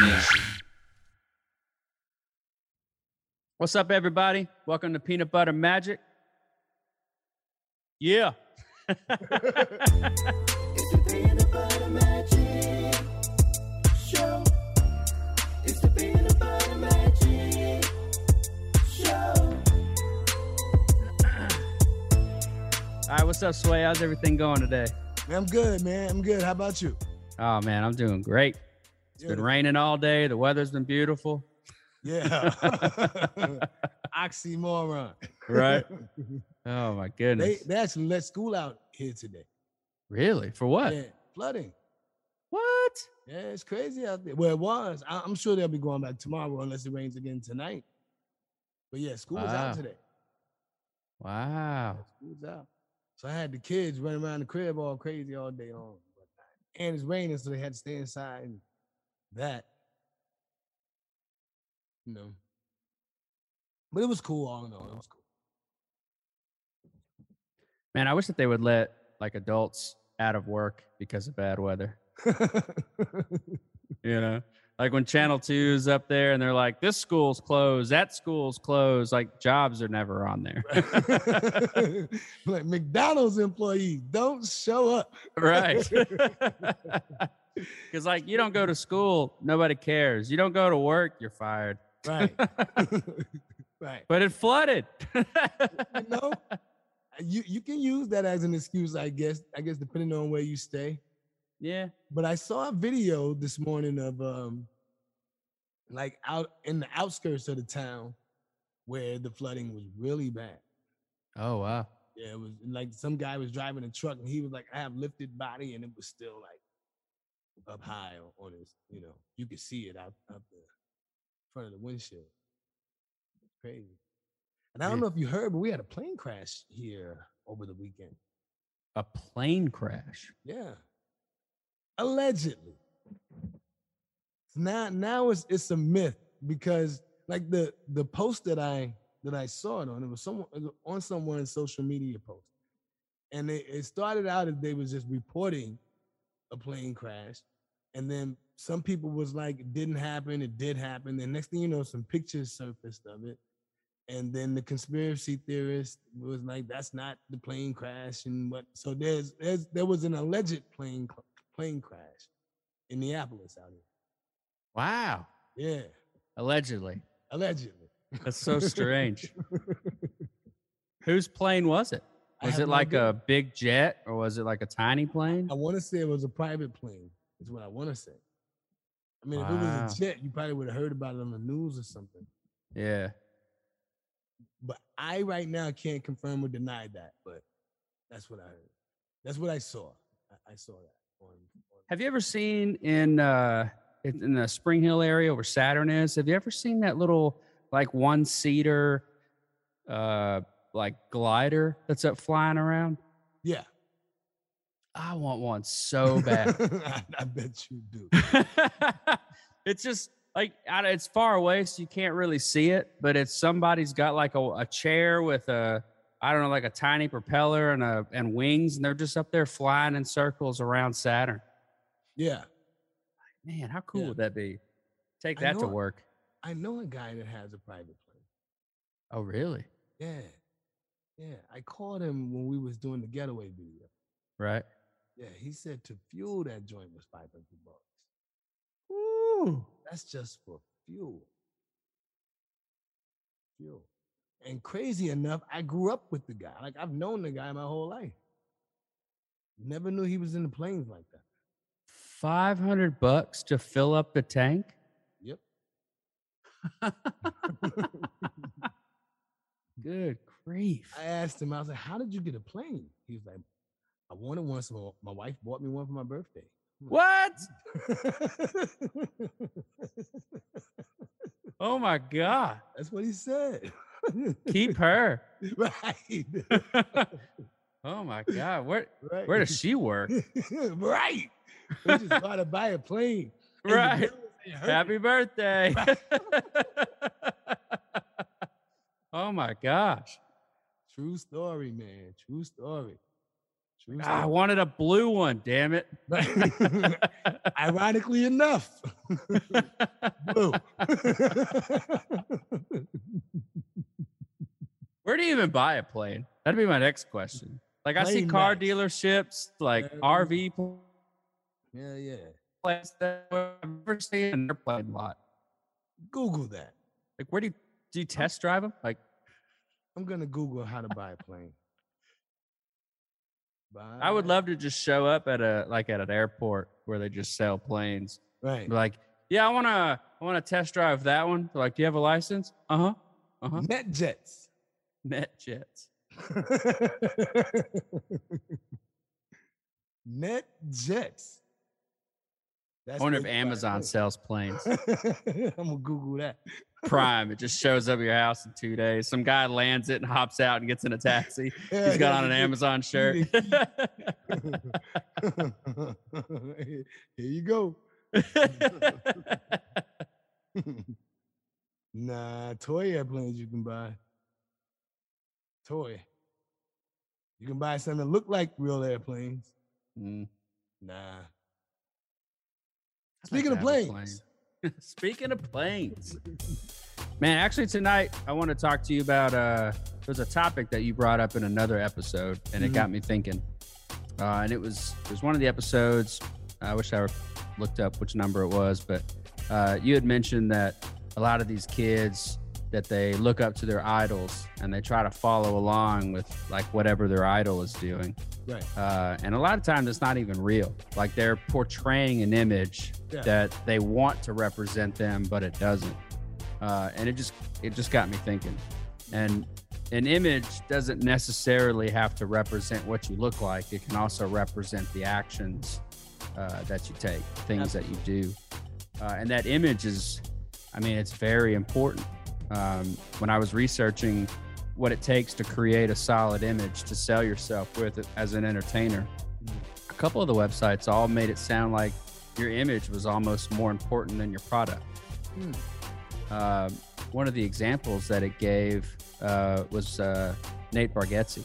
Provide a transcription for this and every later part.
Nation. What's up, everybody? Welcome to Peanut Butter Magic. Yeah. It's the peanut butter magic show. It's the peanut butter magic show. All right, what's up, Sway? How's everything going today? I'm good, man. I'm good. How about you? Oh man, I'm doing great. It's been raining all day. The weather's been beautiful. Yeah. Oxymoron. Right. Oh my goodness. they actually let school out here today. really? For what? Yeah, flooding. What? Yeah, it's crazy out there. Well, it was. I, I'm sure they'll be going back tomorrow unless it rains again tonight. But yeah, school was Wow. out today. Wow. School's out. So I had the kids running around the crib all crazy all day long. And it's raining, so they had to stay inside and that. No. But it was cool all in all. It was cool. Man, I wish that they would let like adults out of work because of bad weather. You know, like when Channel 2's up there and they're like, this school's closed, that school's closed. Like jobs are never on there. like McDonald's employees don't show up. right. Because, like, you don't go to school, nobody cares. You don't go to work, you're fired. Right. right. But it flooded. You know, you, you can use that as an excuse, I guess. I guess depending on where you stay. yeah. But I saw a video this morning of um like out in the outskirts of the town where the flooding was really bad. Oh, wow. Yeah, it was like some guy was driving a truck and he was like, I have lifted body, and it was still like up high on- on his, you know, you could see it out up the front of the windshield. It's crazy. And I don't Yeah. know if you heard, but we had a plane crash here over the weekend. A plane crash. Yeah. Allegedly. Now now it's it's a myth because like the the post that I that I saw it on, it was someone it was on someone's social media post. And it, it started out as they was just reporting a plane crash. And then some people was like, it didn't happen, it did happen. Then next thing you know, some pictures surfaced of it. And then the conspiracy theorist was like, "That's not the plane crash," and what? So there's, there's there was an alleged plane plane crash in Neapolis out here. Wow. Yeah, Allegedly. allegedly. That's so strange. Whose plane was it? Was it like idea. a big jet or was it like a tiny plane? I want to say it was a private plane. Is what I want to say. I mean, if it was a jet, you probably would have heard about it on the news or something. Yeah. But I right now can't confirm or deny that. But that's what I heard. That's what I saw. I, I saw that on. on Have you ever seen in uh in the Spring Hill area where Saturn is? Have you ever seen that little like one seater uh like glider that's up flying around? yeah. I want one so bad. I, I bet you do. it's just like it's far away, so you can't really see it. But it's somebody's got like a, a chair with a I don't know, like a tiny propeller and a and wings, and they're just up there flying in circles around Saturn. Yeah. Man, how cool Yeah. would that be? Take that to work. I know a guy that has a private plane. Oh, really? Yeah. Yeah. I called him when we was doing the getaway video. Right. Yeah, he said to fuel that joint was 500 bucks. Ooh. That's just for fuel. Fuel. And crazy enough, I grew up with the guy. Like I've known the guy my whole life. Never knew he was in the planes like that. Five hundred bucks to fill up the tank. Yep. Good grief. I asked him, I was like, how did you get a plane? He was like, I wanted one, so my wife bought me one for my birthday. Hmm. What? Oh my God. That's what he said. Keep her. right. Oh my God. Where right. where does she work? right. We just got to buy a plane. Right. girl said, "Hurry." Happy birthday. oh my gosh. True story, man. True story. Ah, I wanted a blue one, damn it. Ironically enough. Blue. Where do you even buy a plane? That'd be my next question. Like I see car dealerships, like Yeah. RV pl- yeah, yeah. places that I've never seen an airplane lot. Google that. Like where do you do you test drive them? Like I'm gonna Google how to buy a plane. Buy, I would love to just show up at a like at an airport where they just sell planes. right. Be like, yeah, I wanna I wanna test drive that one. They're like, do you have a license? Uh huh. Uh huh. NetJets. Net jets. Net jets. I That's wonder if where you buy a Amazon plane. sells planes. I'm gonna Google that. Prime. It just shows up at your house in two days. Some guy lands it and hops out and gets in a taxi. Yeah, He's got yeah, on an Amazon shirt. Here you go. nah, toy airplanes you can buy. Toy. You can buy something that look like real airplanes. Mm, Nah. Like Speaking of plane. planes, Speaking of planes, man, actually tonight I want to talk to you about uh there's a topic that you brought up in another episode and it Mhm. got me thinking. Uh, and it was it was one of the episodes. I wish I looked up which number it was, but uh, you had mentioned that a lot of these kids that they look up to their idols and they try to follow along with like whatever their idol is doing. right? Uh, and a lot of times it's not even real. Like they're portraying an image Yeah. that they want to represent them, but it doesn't. Uh, and it just it just got me thinking. And an image doesn't necessarily have to represent what you look like. It can also represent the actions uh, that you take, things that you do. Uh, and that image is, I mean, it's very important. Um, when I was researching what it takes to create a solid image to sell yourself with as an entertainer, a couple of the websites all made it sound like your image was almost more important than your product. Hmm. Um, one of the examples that it gave uh, was uh, Nate Bargatze.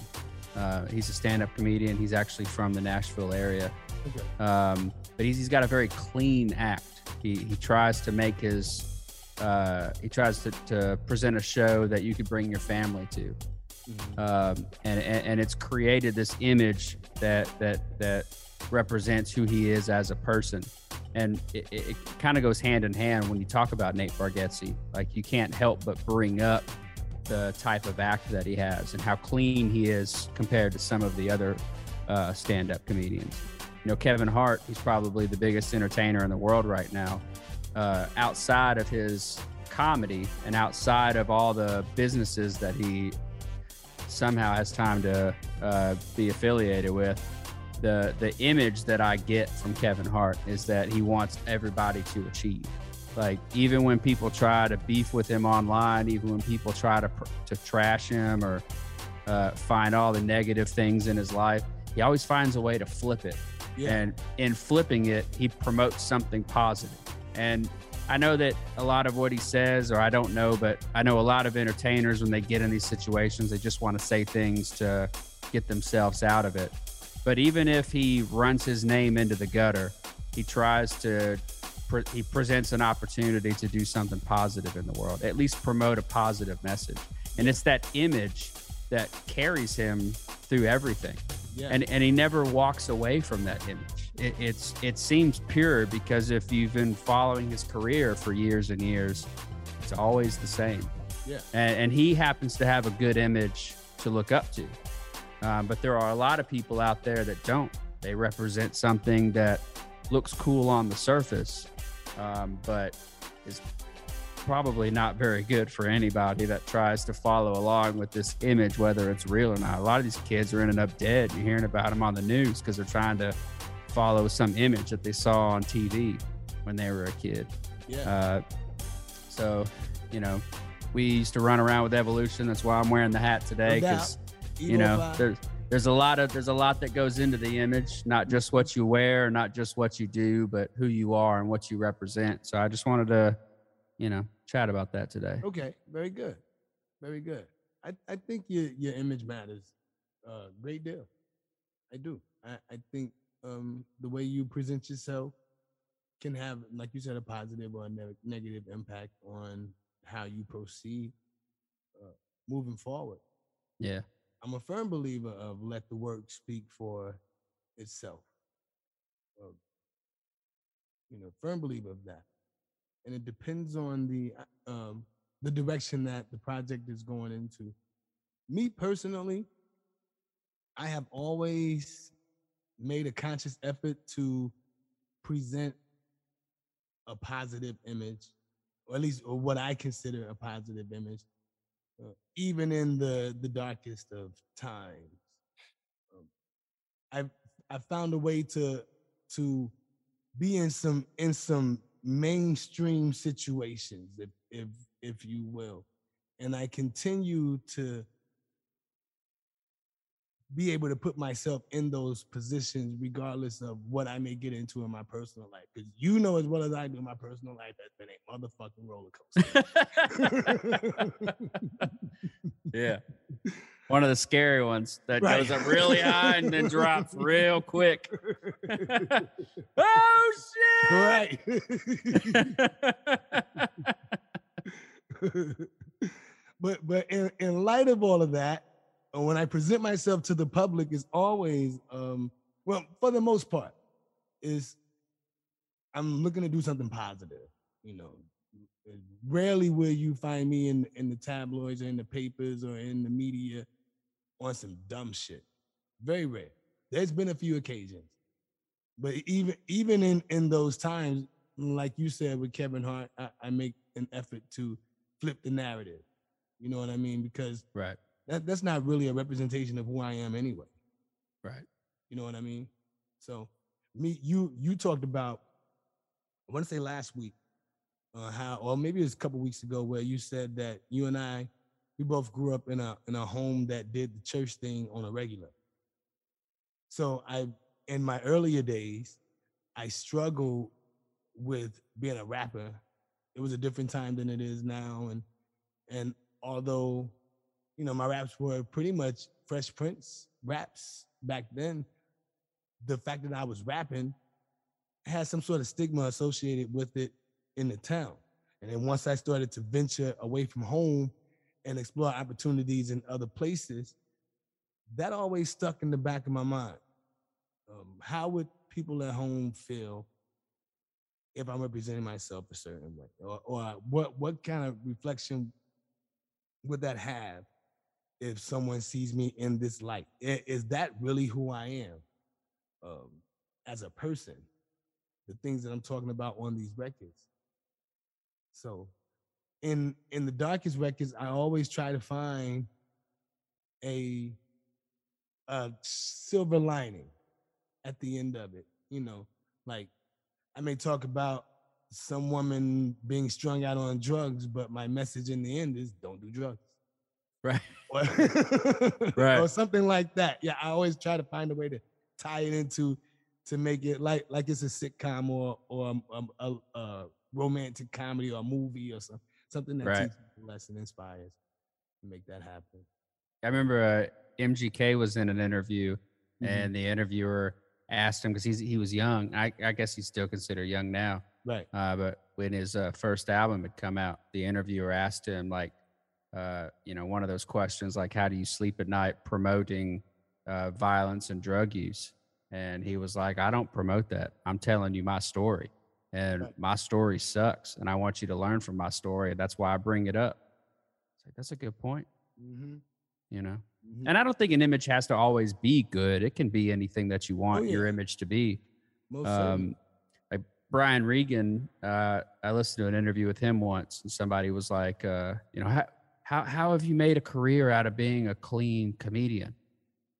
Uh, he's a stand-up comedian. He's actually from the Nashville area, Okay. um, but he's, he's got a very clean act. He, he tries to make his uh, he tries to, to present a show that you could bring your family to Mhm. um, and, and and it's created this image that that that represents who he is as a person, and it, it, it kind of goes hand in hand when you talk about Nate Bargatze. Like you can't help but bring up the type of act that he has and how clean he is compared to some of the other uh, stand-up comedians. You know, Kevin Hart, he's probably the biggest entertainer in the world right now. Uh, outside of his comedy and outside of all the businesses that he somehow has time to uh, be affiliated with. The the image that I get from Kevin Hart is that he wants everybody to achieve. Like even when people try to beef with him online, even when people try to pr- to trash him or uh, find all the negative things in his life, he always finds a way to flip it. Yeah. And in flipping it, he promotes something positive. And I know that a lot of what he says, or I don't know, but I know a lot of entertainers when they get in these situations, they just want to say things to get themselves out of it. But even if he runs his name into the gutter, he tries to, he presents an opportunity to do something positive in the world, at least promote a positive message. And it's that image that carries him through everything yeah. and and he never walks away from that image. It, it's it seems pure because if you've been following his career for years and years, it's always the same. Yeah. and, and he happens to have a good image to look up to. Um, but there are a lot of people out there that don't. They represent something that looks cool on the surface, um, but is probably not very good for anybody that tries to follow along with this image, whether it's real or not. A lot of these kids are ending up dead. You're hearing about them on the news because they're trying to follow some image that they saw on TV when they were a kid. yeah. Uh, so, you know, we used to run around with evolution. That's why I'm wearing the hat today because you know there's there's a lot of there's a lot that goes into the image, not just what you wear, not just what you do, but who you are and what you represent. So I just wanted to, you know, chat about that today. Okay, very good, very good. I, I think your your image matters a great deal. I do. I, I think um, the way you present yourself, can have, like you said, a positive or a ne- negative impact on how you proceed uh, moving forward. Yeah. I'm a firm believer of let the work speak for itself. Uh, you know, firm believer of that, and it depends on the um, the direction that the project is going into. Me personally, I have always made a conscious effort to present a positive image, or at least what I consider a positive image, uh, even in the the darkest of times. Um, I've I found a way to to be in some in some mainstream situations, if if if you will, and I continue to be able to put myself in those positions regardless of what I may get into in my personal life. Because you know as well as I do, my personal life has been a motherfucking roller coaster. yeah. One of the scary ones that Right. goes up really high and then drops real quick. oh shit! right. but but in, in light of all of that, uh, when I present myself to the public, is always um well for the most part is I'm looking to do something positive. You know, rarely will you find me in in the tabloids or in the papers or in the media on some dumb shit. Very rare. There's been a few occasions, but even even in in those times, like you said with Kevin Hart, I, I make an effort to flip the narrative. You know what I mean? Because right. that, that's not really a representation of who I am anyway. Right. You know what I mean? So me, you you talked about I want to say last week, uh, how or maybe it was a couple weeks ago where you said that you and I we both grew up in a in a home that did the church thing on a regular. So I in my earlier days, I struggled with being a rapper. It was a different time than it is now, and and although you know my raps were pretty much Fresh Prince raps back then, the fact that I was rapping had some sort of stigma associated with it in the town. And then once I started to venture away from home and explore opportunities in other places, that always stuck in the back of my mind. Um, how would people at home feel if I'm representing myself a certain way, or, or what what kind of reflection would that have if someone sees me in this light? Is that really who I am um, as a person? The things that I'm talking about on these records. So, in in the darkest records, I always try to find a a silver lining at the end of it. You know, like I may talk about some woman being strung out on drugs, but my message in the end is don't do drugs. Right. Or, Right. or something like that. Yeah, I always try to find a way to tie it into to make it like like it's a sitcom or or a, a, a, a romantic comedy or a movie or something something that Right. teaches lesson, inspires, to make that happen. I remember uh, MGK was in an interview Mhm. and the interviewer asked him because he's he was young. I, I guess he's still considered young now. Right. Uh, but when his uh, first album had come out, the interviewer asked him like, uh, you know, one of those questions like, "How do you sleep at night promoting uh, violence and drug use?" And he was like, "I don't promote that. I'm telling you my story, and Right. my story sucks, and I want you to learn from my story. That's why I bring it up." It's like that's a good point, Mm-hmm. you know. Mhm. And I don't think an image has to always be good. It can be anything that you want your yeah. image to be. Most. Um, like Brian Regan, uh, I listened to an interview with him once, and somebody was like, uh, you know, how, how how have you made a career out of being a clean comedian?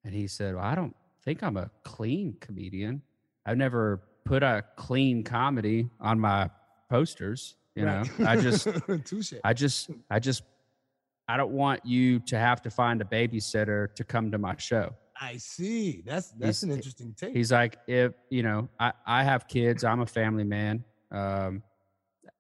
And he said, well, I don't think I'm a clean comedian. I've never put a clean comedy on my posters. You know, I just. I just, I just, I don't want you to have to find a babysitter to come to my show. I see. That's that's He's- an interesting take. He's like, if you know, I, I have kids, I'm a family man. Um,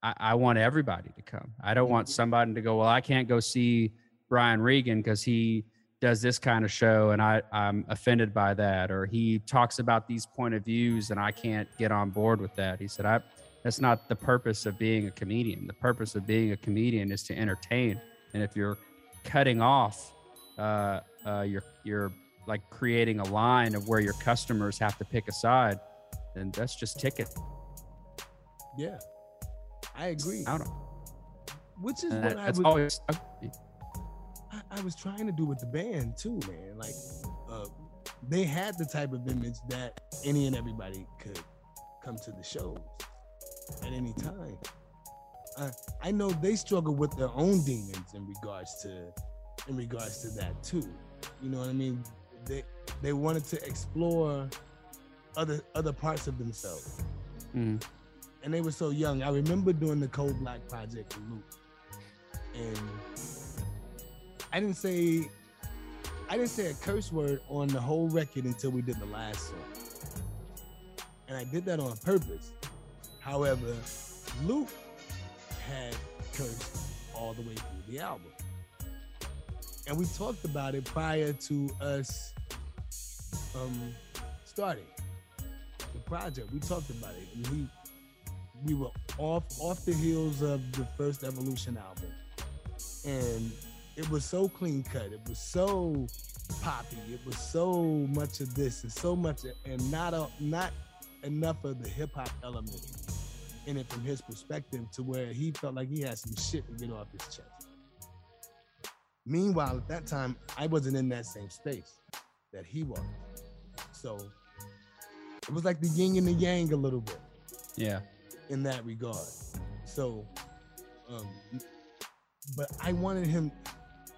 I, I want everybody to come. I don't want somebody to go, well, I can't go see Brian Regan because he does this kind of show and I, I'm offended by that, or he talks about these point of views and I can't get on board with that. He said, I, that's not the purpose of being a comedian. The purpose of being a comedian is to entertain. And if you're cutting off, uh, uh, you're you're like creating a line of where your customers have to pick a side, then that's just ticket. Yeah, I agree. I don't know. Which is And what that- I that's was, always me. I, I was trying to do with the band too, man. Like, uh, they had the type of image that any and everybody could come to the shows at any time. Uh, I know they struggle with their own demons in regards to, in regards to that too. You know what I mean? They they wanted to explore other other parts of themselves, Mm. and they were so young. I remember doing the Cold Black project with Luke, and I didn't say I didn't say a curse word on the whole record until we did the last song. And I did that on purpose. However, Luke had cursed all the way through the album. And we talked about it prior to us um, starting the project. We talked about it. And we we were off off the heels of the first Evolution album. And it was so clean cut. It was so poppy. It was so much of this and so much, and not a, not enough of the hip hop element in it from his perspective to where he felt like he had some shit to get off his chest. Meanwhile, at that time, I wasn't in that same space that he was. So it was like the yin and the yang a little bit Yeah. in that regard. So, um, but I wanted him.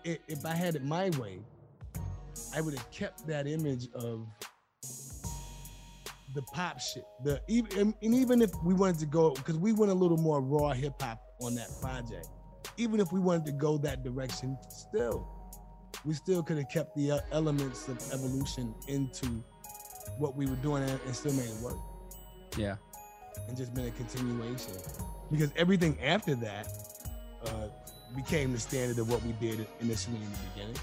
I- If I had it my way, I would have kept that image of the pop shit. The even and even if we wanted to go, because we went a little more raw hip hop on that project. Even if we wanted to go that direction, still, we still could have kept the uh, elements of evolution into what we were doing and, and still made it work Yeah. and just been a continuation because everything after that uh, became the standard of what we did initially in the beginning.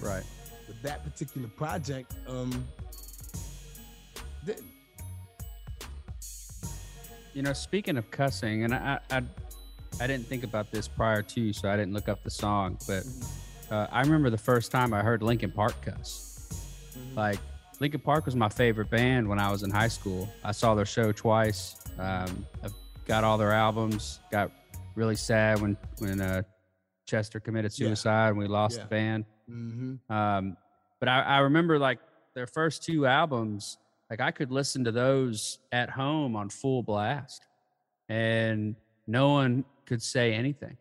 Right. But that particular project um, didn't. You know, speaking of cussing, and I, I, I didn't think about this prior to, so I didn't look up the song. But uh, I remember the first time I heard Linkin Park cuss. Like Linkin Park was my favorite band when I was in high school. I saw their show twice. Um, I got all their albums. Got really sad when when uh, Chester committed Yeah. suicide and we lost Yeah. the band. Mm-hmm. Um, but I, I remember like their first two albums, like I could listen to those at home on full blast and no one could say anything.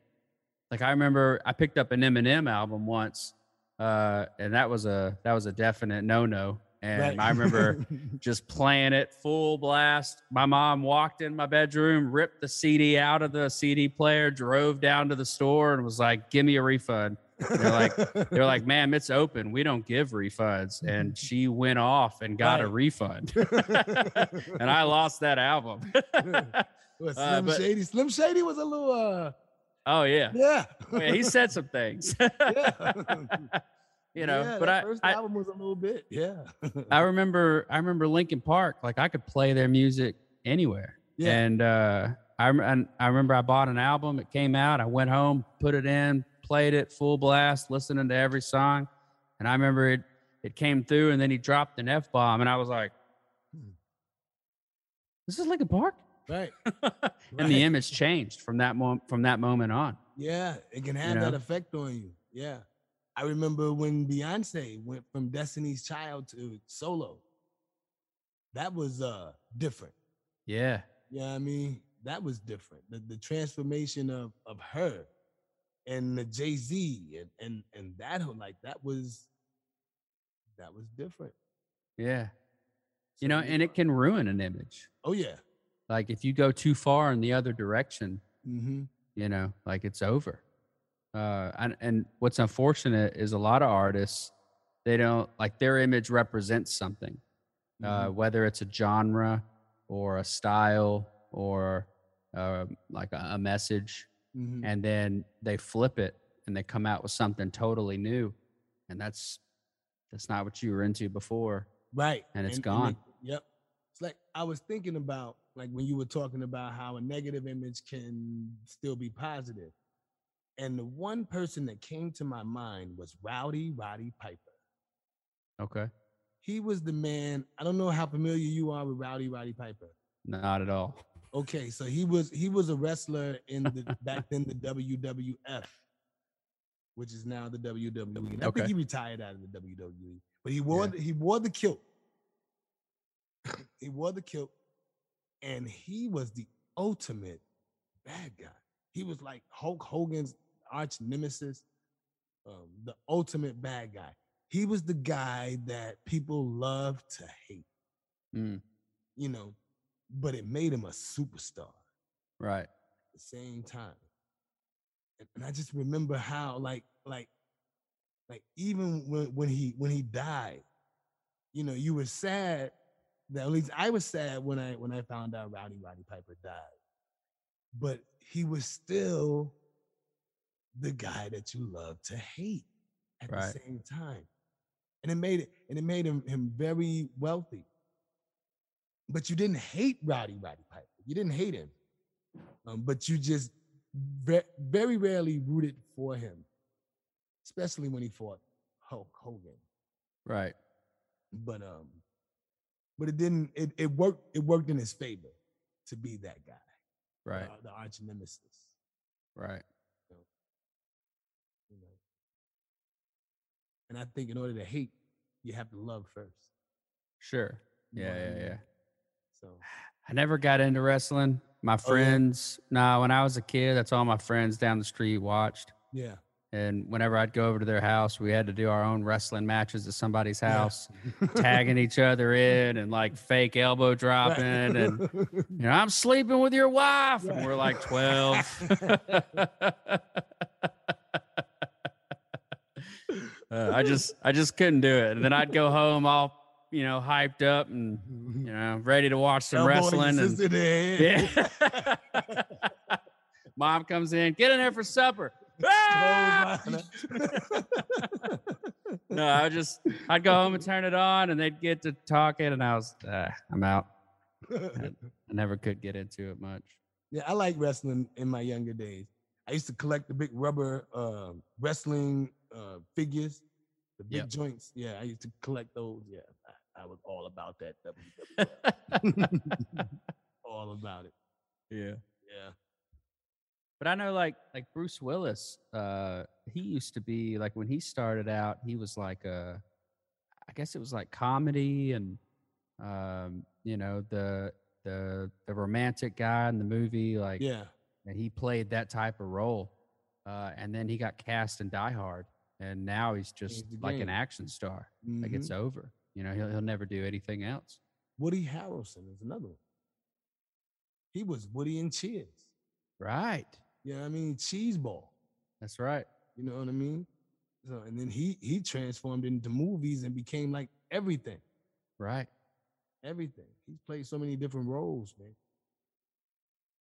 Like I remember I picked up an Eminem album once, uh, and that was a that was a definite no no. And I remember just playing it full blast. My mom walked in my bedroom, ripped the CD out of the CD player, drove down to the store, and was like, "Give me a refund." They're like, they're like, "Ma'am, it's open. We don't give refunds." And she went off and got a refund, and I lost that album. What, Uh, Slim but- Shady. Slim Shady was a little, uh, oh yeah, yeah. yeah. He said some things, yeah. You know. Yeah, but that I, first I, album was a little bit, yeah. I remember I remember Linkin Park. Like I could play their music anywhere. Yeah. And uh, I I remember I bought an album. It came out. I went home, put it in, played it full blast, listening to every song. And I remember it it came through, and then he dropped an f bomb, and I was like, Hmm. "This is Linkin Park." right. And the image changed from that moment from that moment on. Yeah, it can have that know? effect on you. Yeah. I remember when Beyonce went from Destiny's Child to solo. That was uh different. Yeah. Yeah, I mean, that was different. The the transformation of of her and the Jay-Z and and and that whole like that was that was different. Yeah. You know, and it can ruin an image. Oh yeah. Like if you go too far in the other direction, Mm-hmm. you know, like it's over. Uh, and, and what's unfortunate is a lot of artists, they don't like their image represents something, uh, whether it's a genre or a style or uh, like a, a message, mm-hmm. and then they flip it and they come out with something totally new, and that's that's not what you were into before. Right. and it's they- gone. yep. it's like I was thinking about like when you were talking about how a negative image can still be positive. And the one person that came to my mind was Rowdy Roddy Piper. Okay. He was the man. I don't know how familiar you are with Rowdy Roddy Piper. Not at all. Okay, so he was he was a wrestler in the back then the WWF, which is now the WWE. And I Okay. think he retired out of the WWE, but he wore Yeah. the, he wore the kilt. he wore the kilt, and he was the ultimate bad guy. He was like Hulk Hogan's arch nemesis, um, the ultimate bad guy. He was the guy that people love to hate, Mm, you know, but it made him a superstar right. At the same time. And, and I just remember how like like like even when when he when he died, you know, you were sad that at least I was sad when I when I found out Rowdy Roddy Piper died. But he was still the guy that you love to hate at Right. the same time. And it made it and it made him him very wealthy. But you didn't hate Rowdy Roddy Piper. You didn't hate him um, but you just ve- very rarely rooted for him, especially when he fought Hulk Hogan. Right. But um, but it didn't. It, it worked. It worked in his favor to be that guy, Right. uh, the arch nemesis. Right. You know. And I think in order to hate, you have to love first. Sure. Yeah. Yeah. Yeah. So I never got into wrestling. My Oh, yeah? friends, nah, when I was a kid, that's all my friends down the street watched. yeah. And whenever I'd go over to their house, we had to do our own wrestling matches at somebody's Yeah. house, tagging each other in and like fake elbow dropping. And, you know, I'm sleeping with your wife. And we're like 12. Uh, I just, I just couldn't do it. And then I'd go home all, you know, hyped up and, you know, ready to watch some your wrestling. And, yeah. Mom comes in, get in there for supper. Ah! no, I just I'd go home and turn it on, and they'd get to talking, and I was uh, I'm out. I never could get into it much. Yeah, I like wrestling in my younger days. I used to collect the big rubber uh, wrestling uh, figures, the big Yep. joints. Yeah, I used to collect those. Yeah, I, I was all about that. WWF. all about it. Yeah. Yeah. But I know like like Bruce Willis, uh, he used to be like when he started out, he was like a I guess it was like comedy and um, you know, the the the romantic guy in the movie, like Yeah. and he played that type of role. Uh, and then he got cast in Die Hard, and now he's just like an action star. Like Mhm. it's over. You know, he'll he'll never do anything else. Woody Harrelson is another one. He was Woody in Cheers. Right. Yeah, I mean Cheeseball. That's right. You know what I mean? So and then he he transformed into movies and became like everything. Right. Everything. He's played so many different roles, man.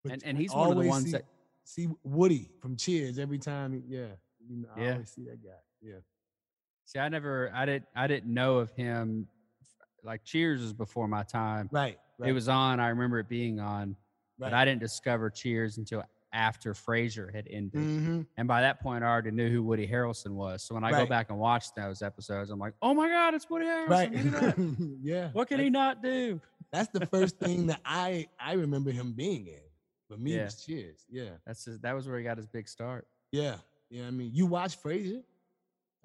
But And and he's one of the ones see, that see Woody from Cheers every time. he- Yeah, you know, I Yeah. always see that guy. Yeah, see. I never. I didn't. I didn't know of him. Like Cheers was before my time. right. right It was on. I remember it being on, right. but I didn't discover Cheers until after Frasier had ended. Mhm. And by that point, I already knew who Woody Harrelson was. So when I go back and watch those episodes, I'm like, oh my God, it's Woody Harrelson. Right. Look at that. yeah. What can he not do? That's the first thing that I I remember him being in. For me, it was Cheers. Yeah, That's his, that was where he got his big start. yeah, yeah. I mean, you watch Frasier,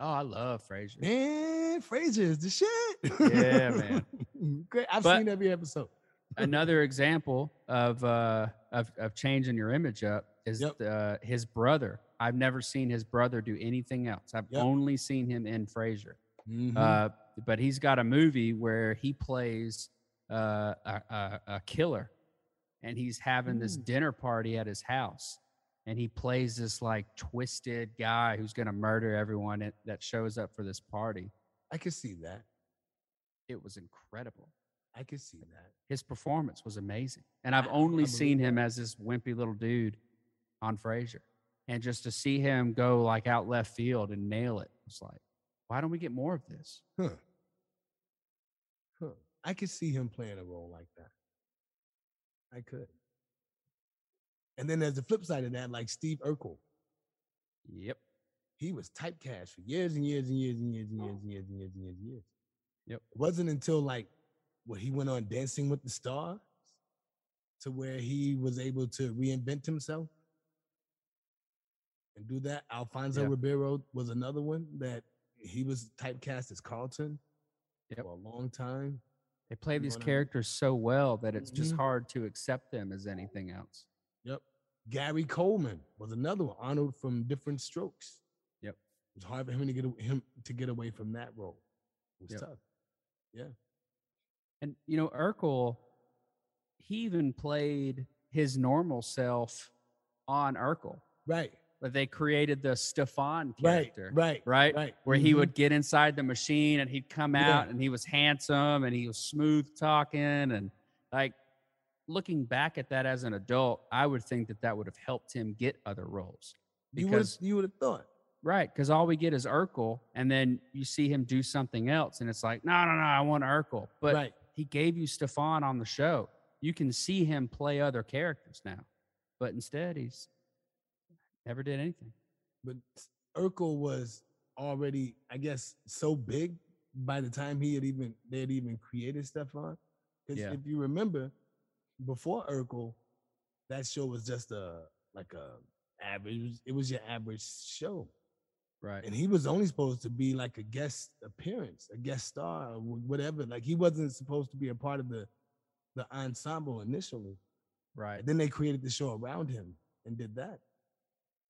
Oh, I love Frasier. man. Frasier is the shit. Yeah, man. Great. I've But- seen every episode. Another example of uh of, of changing your image up is Yep. uh, his brother. I've never seen his brother do anything else. I've Yep. only seen him in Frasier. Mhm. Uh, but he's got a movie where he plays uh, a, a, a killer, and he's having this Mm. dinner party at his house, and he plays this like twisted guy who's going to murder everyone at, that shows up for this party. I could see that. It was incredible. I could see that. His performance was amazing, and I've only seen him that. as this wimpy little dude on Frasier, and just to see him go like out left field and nail it, it's like, why don't we get more of this? Huh. Huh. I could see him playing a role like that. I could. And then there's the flip side of that, like Steve Urkel. Yep. He was typecast for years and years and years and years and years and years and years and years and years. Yep. It wasn't until like when he went on Dancing with the Stars to where he was able to reinvent himself and do that. Alfonso Yeah. Ribeiro was another one that he was typecast as Carlton Yep. for a long time. They play these characters so well that it's just Mhm. hard to accept them as anything else. Yep. Gary Coleman was another one. Arnold from Diff'rent Strokes. Yep. It was hard for him to get him to get away from that role. It was Yep. tough. Yeah. And you know, Urkel, he even played his normal self on Urkel. Right. But they created the Stefan character. Right. Right? Right. Where he Mhm. would get inside the machine and he'd come Yeah. out and he was handsome and he was smooth talking and like looking back at that as an adult, I would think that that would have helped him get other roles. you would Because you would have thought. Right, because all we get is Urkel, and then you see him do something else, and it's like, no, no, no, I want Urkel. But right. he gave you Stefan on the show. You can see him play other characters now, but instead he's never did anything. But Urkel was already, I guess, so big by the time he had even they had even created Stefan. Because Yeah. if you remember, before Urkel, that show was just a like a average. It was your average show. Right. and he was only supposed to be like a guest appearance, a guest star, or whatever. Like he wasn't supposed to be a part of the the ensemble initially. right. And then they created the show around him and did that.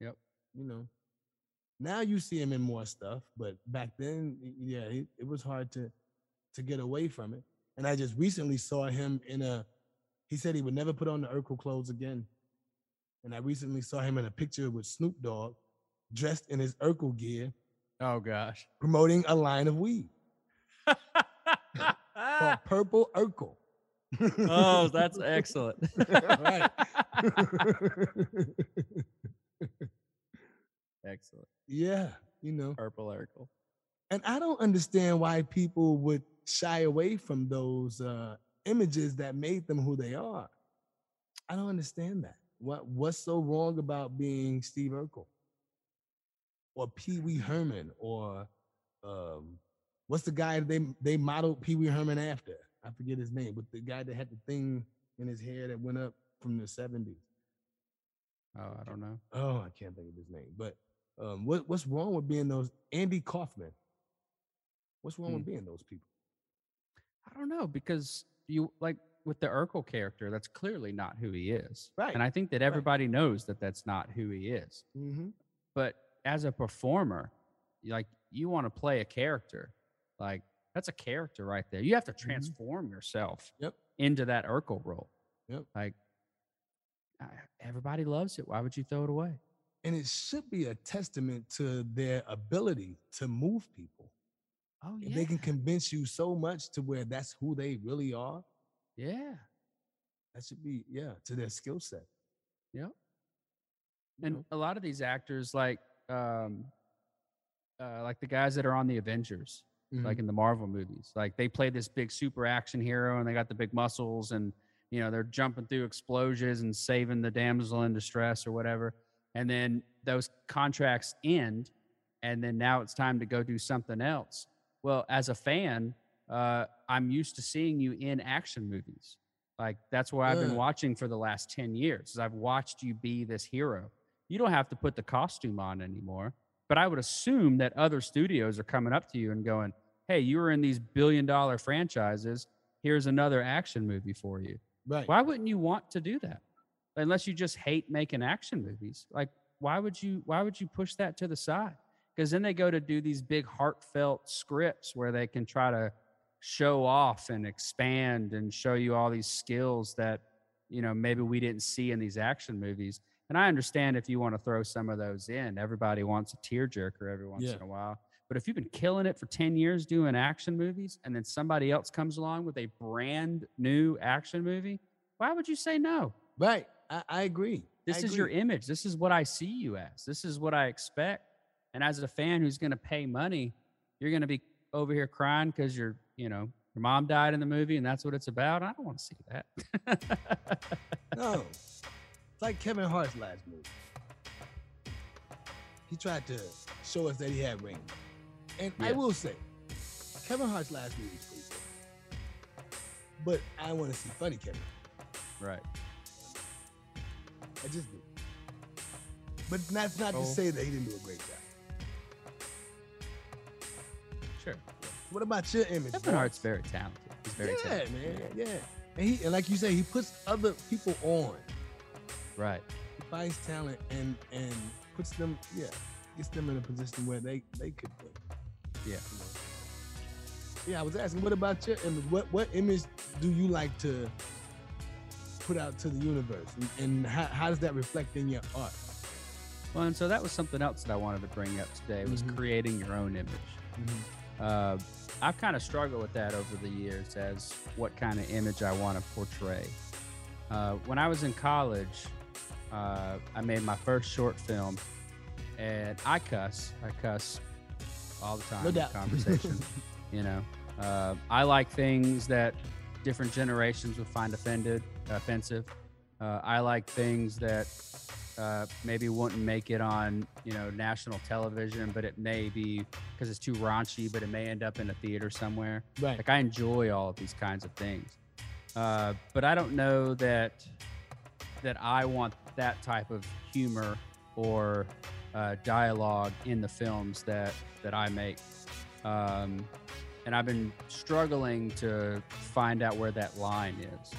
Yep. You know. Now you see him in more stuff, but back then, yeah, it, it was hard to to get away from it. And I just recently saw him in a. He said he would never put on the Urkel clothes again. And I recently saw him in a picture with Snoop Dogg, dressed in his Urkel gear, Oh gosh. promoting a line of weed called Purple Urkel. oh, that's excellent. Right. excellent. yeah, you know. Purple Urkel. And I don't understand why people would shy away from those uh, images that made them who they are. I don't understand that. What what's so wrong about being Steve Urkel or Pee Wee Herman or um, what's the guy they they modeled Pee Wee Herman after? I forget his name, but the guy that had the thing in his hair that went up from the seventies. Oh, I don't know. Oh, I can't think of his name. But um, what what's wrong with being those Andy Kaufman? What's wrong with being those people? I don't know because you like with the Urkel character, that's clearly not who he is. Right, And I think that everybody knows that that's not who he is. Mm-hmm. But as a performer, like you want to play a character, like that's a character right there. You have to transform yourself Yep. into that Urkel role. Yep. Like everybody loves it. Why would you throw it away? And it should be a testament to their ability to move people. Oh If they can convince you so much to where that's who they really are, yeah. that should be, yeah, to their skill set. Yep. you And know? a lot of these actors, like um, uh, like the guys that are on the Avengers, like Mhm. in the Marvel movies, like they play this big super action hero, and they got the big muscles, and you know they're jumping through explosions and saving the damsel in distress or whatever. And then those contracts end, and then now it's time to go do something else. Well, as a fan, uh, I'm used to seeing you in action movies. Like that's what I've been watching for the last 10 years. is I've watched you be this hero. You don't have to put the costume on anymore. But I would assume that other studios are coming up to you and going, Hey, you were in these billion dollar franchises. Here's another action movie for you. right. Why wouldn't you want to do that? Unless you just hate making action movies. Like why would you why would you push that to the side? Because then they go to do these big heartfelt scripts where they can try to show off and expand and show you all these skills that you know maybe we didn't see in these action movies. And I understand if you want to throw some of those in. Everybody wants a tearjerker every once Yeah. in a while. But if you've been killing it for 10 years doing action movies and then somebody else comes along with a brand new action movie, why would you say no? Right. I, I agree. I This is your image. This is what I see you as. This is what I expect. And as a fan who's going to pay money, you're going to be over here crying because your, you know, your mom died in the movie and that's what it's about. I don't want to see that. No. It's like Kevin Hart's last movie. He tried to show us that he had range. And I will say, Kevin Hart's last movie was pretty good. But I want to see funny Kevin. right. I just do. But that's not Oh. to say that he didn't do a great job. Sure. What about your image? Kevin boss? Hart's very talented. He's very yeah, talented. man. Yeah. And he and like you say, he puts other people on. Right. He finds talent and and puts them, yeah, gets them in a position where they they could. Yeah. Yeah, I was asking, what about your image? What what image do you like to put out to the universe, and, and how, how does that reflect in your art? Well, and so that was something else that I wanted to bring up today was Mhm. creating your own image. Uh, I've kind of struggled with that over the years as what kind of image I want to portray. Uh, when I was in college, uh, I made my first short film, and I cuss. I cuss all the time No in conversation. you know, uh, I like things that different generations would find offended, offensive. Uh, I like things that uh, maybe wouldn't make it on, you know, national television, but it may be because it's too raunchy, but it may end up in a theater somewhere. Right. Like I enjoy all of these kinds of things, uh, but I don't know that that I want that type of humor or uh, dialogue in the films that that I make. Um, and I've been struggling to find out where that line is.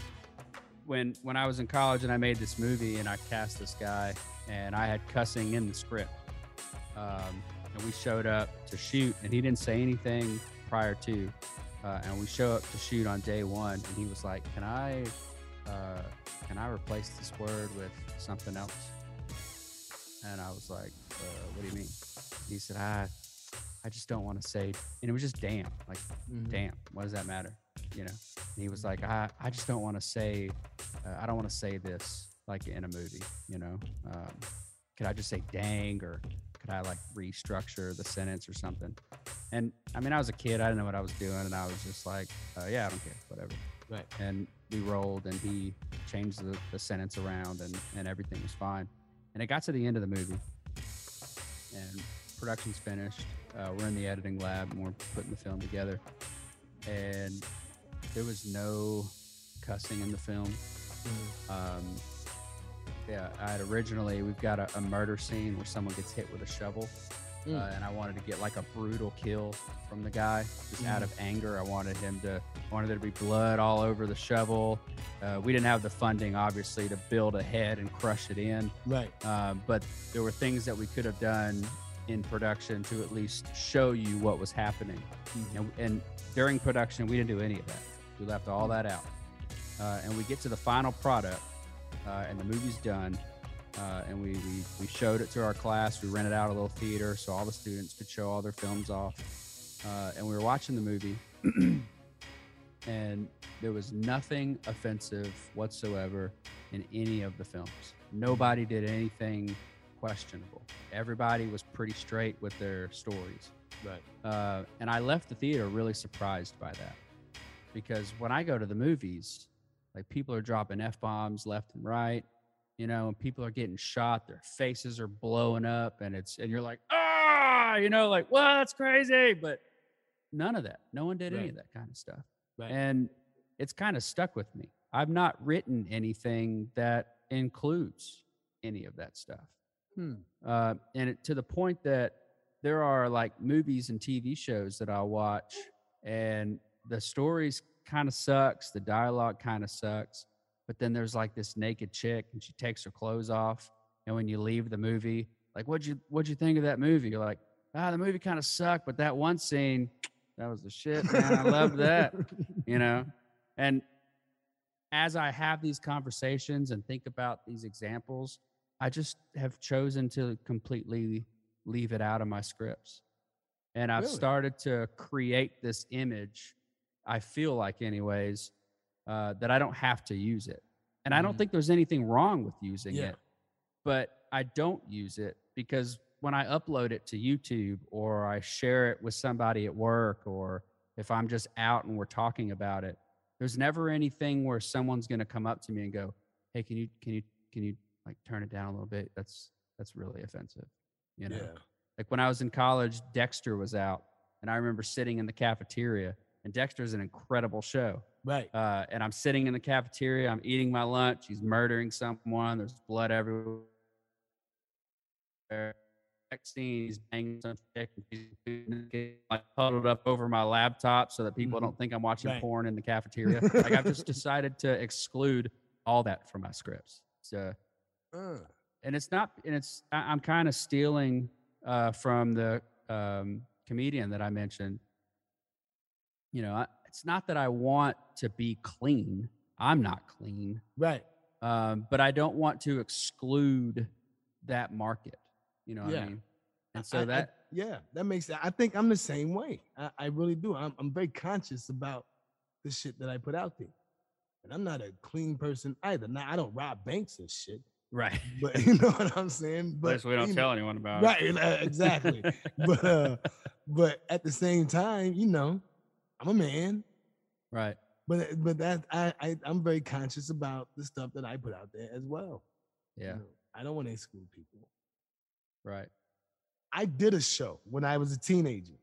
When when I was in college and I made this movie and I cast this guy and I had cussing in the script, um, and we showed up to shoot and he didn't say anything prior to, uh, and we show up to shoot on day one and he was like, "Can I, uh, can I replace this word with something else?" And I was like, uh, "What do you mean?" He said, "I, I just don't want to say," and it was just damn, like Mhm. damn, what does that matter? You know? And he was like, I, I just don't want to say, uh, I don't want to say this like in a movie, you know? Um, could I just say dang or could I like restructure the sentence or something? And I mean, I was a kid, I didn't know what I was doing, and I was just like, uh, yeah, I don't care, whatever. Right. And we rolled, and he changed the, the sentence around, and, and everything was fine. And it got to the end of the movie, and production's finished. Uh, we're in the editing lab, and we're putting the film together. And there was no cussing in the film. Mhm. Um, yeah, I had originally we've got a, a murder scene where someone gets hit with a shovel, Mm. uh, and I wanted to get like a brutal kill from the guy just out of anger. I wanted him to I wanted there to be blood all over the shovel. Uh, we didn't have the funding, obviously, to build a head and crush it in, Right. um, but there were things that we could have done in production to at least show you what was happening. And, and during production, we didn't do any of that. We left all that out. Uh, and we get to the final product, uh, and the movie's done. Uh, and we, we, we showed it to our class. We rented out a little theater so all the students could show all their films off. Uh, and we were watching the movie, and there was nothing offensive whatsoever in any of the films. Nobody did anything questionable. Everybody was pretty straight with their stories. Right. Uh, and I left the theater really surprised by that because when I go to the movies, like people are dropping f bombs left and right, you know, and people are getting shot, their faces are blowing up, and it's and you're like, ah, you know, like, well, that's crazy, but none of that. No one did any of that kind of stuff, Right. and it's kind of stuck with me. I've not written anything that includes any of that stuff Hmm. uh, and it, to the point that there are like movies and TV shows that I'll watch, and the stories kind of sucks, the dialogue kind of sucks, but then there's like this naked chick, and she takes her clothes off, and when you leave the movie, like what'd you what'd you think of that movie? You're like, ah, the movie kind of sucked, but that one scene, that was the shit, man. I loved that, you know, and as I have these conversations and think about these examples, I just have chosen to completely leave it out of my scripts. And I've Really? started to create this image, I feel like, anyways, uh, that I don't have to use it. And I don't Mhm. think there's anything wrong with using Yeah. it, but I don't use it because when I upload it to YouTube or I share it with somebody at work or if I'm just out and we're talking about it, there's never anything where someone's going to come up to me and go, "Hey, can you can you can you like turn it down a little bit?" That's that's really offensive. You know. Yeah. Like when I was in college, Dexter was out, and I remember sitting in the cafeteria. And Dexter's an incredible show. Right. Uh, and I'm sitting in the cafeteria. I'm eating my lunch. He's murdering someone. There's blood everywhere. Next scene, he's banging some chick. she's like huddled up over my laptop so that people Mhm. don't think I'm watching Right. porn in the cafeteria. like I've just decided to exclude all that from my scripts. So Uh, and it's not and it's I- i'm kind of stealing uh from the um comedian that i mentioned you know I, it's not that i want to be clean i'm not clean right. um but i don't want to exclude that market you know what Yeah. i mean and so I- I- that yeah, that makes sense. I think I'm the same way. I, I really do. I'm, I'm very conscious about the shit that I put out there. And I'm not a clean person either. Now, I don't rob banks and shit, right but you know what I'm saying? But we don't you tell know, anyone about Right, uh, exactly. but uh, but at the same time, you know, I'm a man. right But but that I, I I'm very conscious about the stuff that I put out there as well. you yeah know. I don't want to exclude people. right I did a show when I was a teenager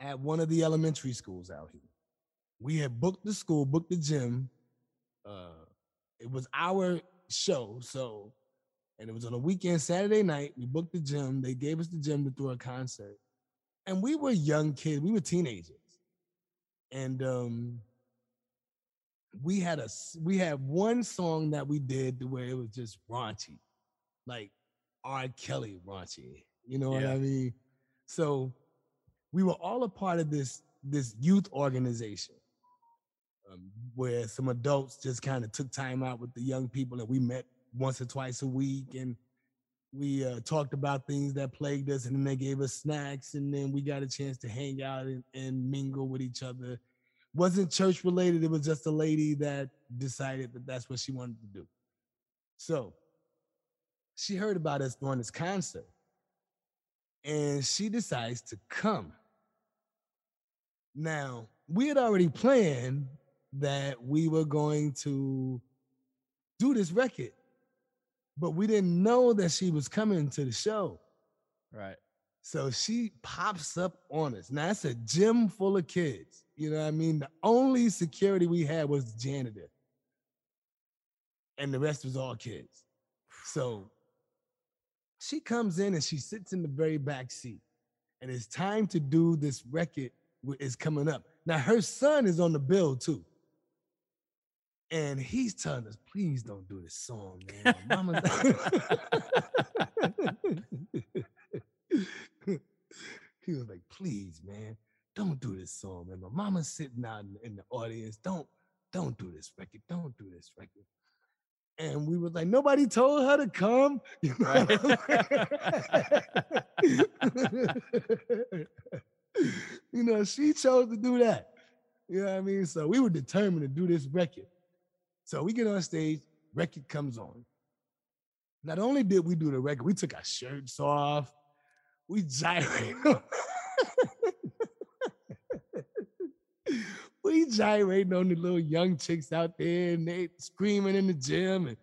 at one of the elementary schools out here. We had booked the school, booked the gym. Uh, it was our show, so and it was on a weekend, Saturday night. We booked the gym. They gave us the gym to throw a concert, and we were young kids. We were teenagers, and um, we had a we had one song that we did to where it was just raunchy, like R. Kelly raunchy. You know what I mean? So we were all a part of this this youth organization where some adults just kind of took time out with the young people and we met once or twice a week and we uh, talked about things that plagued us and then they gave us snacks and then we got a chance to hang out and, and mingle with each other. Wasn't church related it was just a lady that decided that that's what she wanted to do. So she heard about us during this concert and she decides to come. Now we had already planned that we were going to do this record but we didn't know that she was coming to the show right so she pops up on us. Now it's a gym full of kids. You know what I mean? The only security we had was the janitor. And the rest was all kids. So she comes in and she sits in the very back seat. And it's time to do this record is coming up. Now her son is on the bill too. And he's telling us, please don't do this song, man. My he was like, please, man, don't do this song, man. My mama's sitting out in, in the audience. Don't, don't do this record. Don't do this record. And we were like, nobody told her to come. You know, you know, she chose to do that. You know what I mean? So we were determined to do this record. So we get on stage, record comes on. Not only did we do the record, we took our shirts off, we gyrate. we gyrating on the little young chicks out there and they screaming in the gym and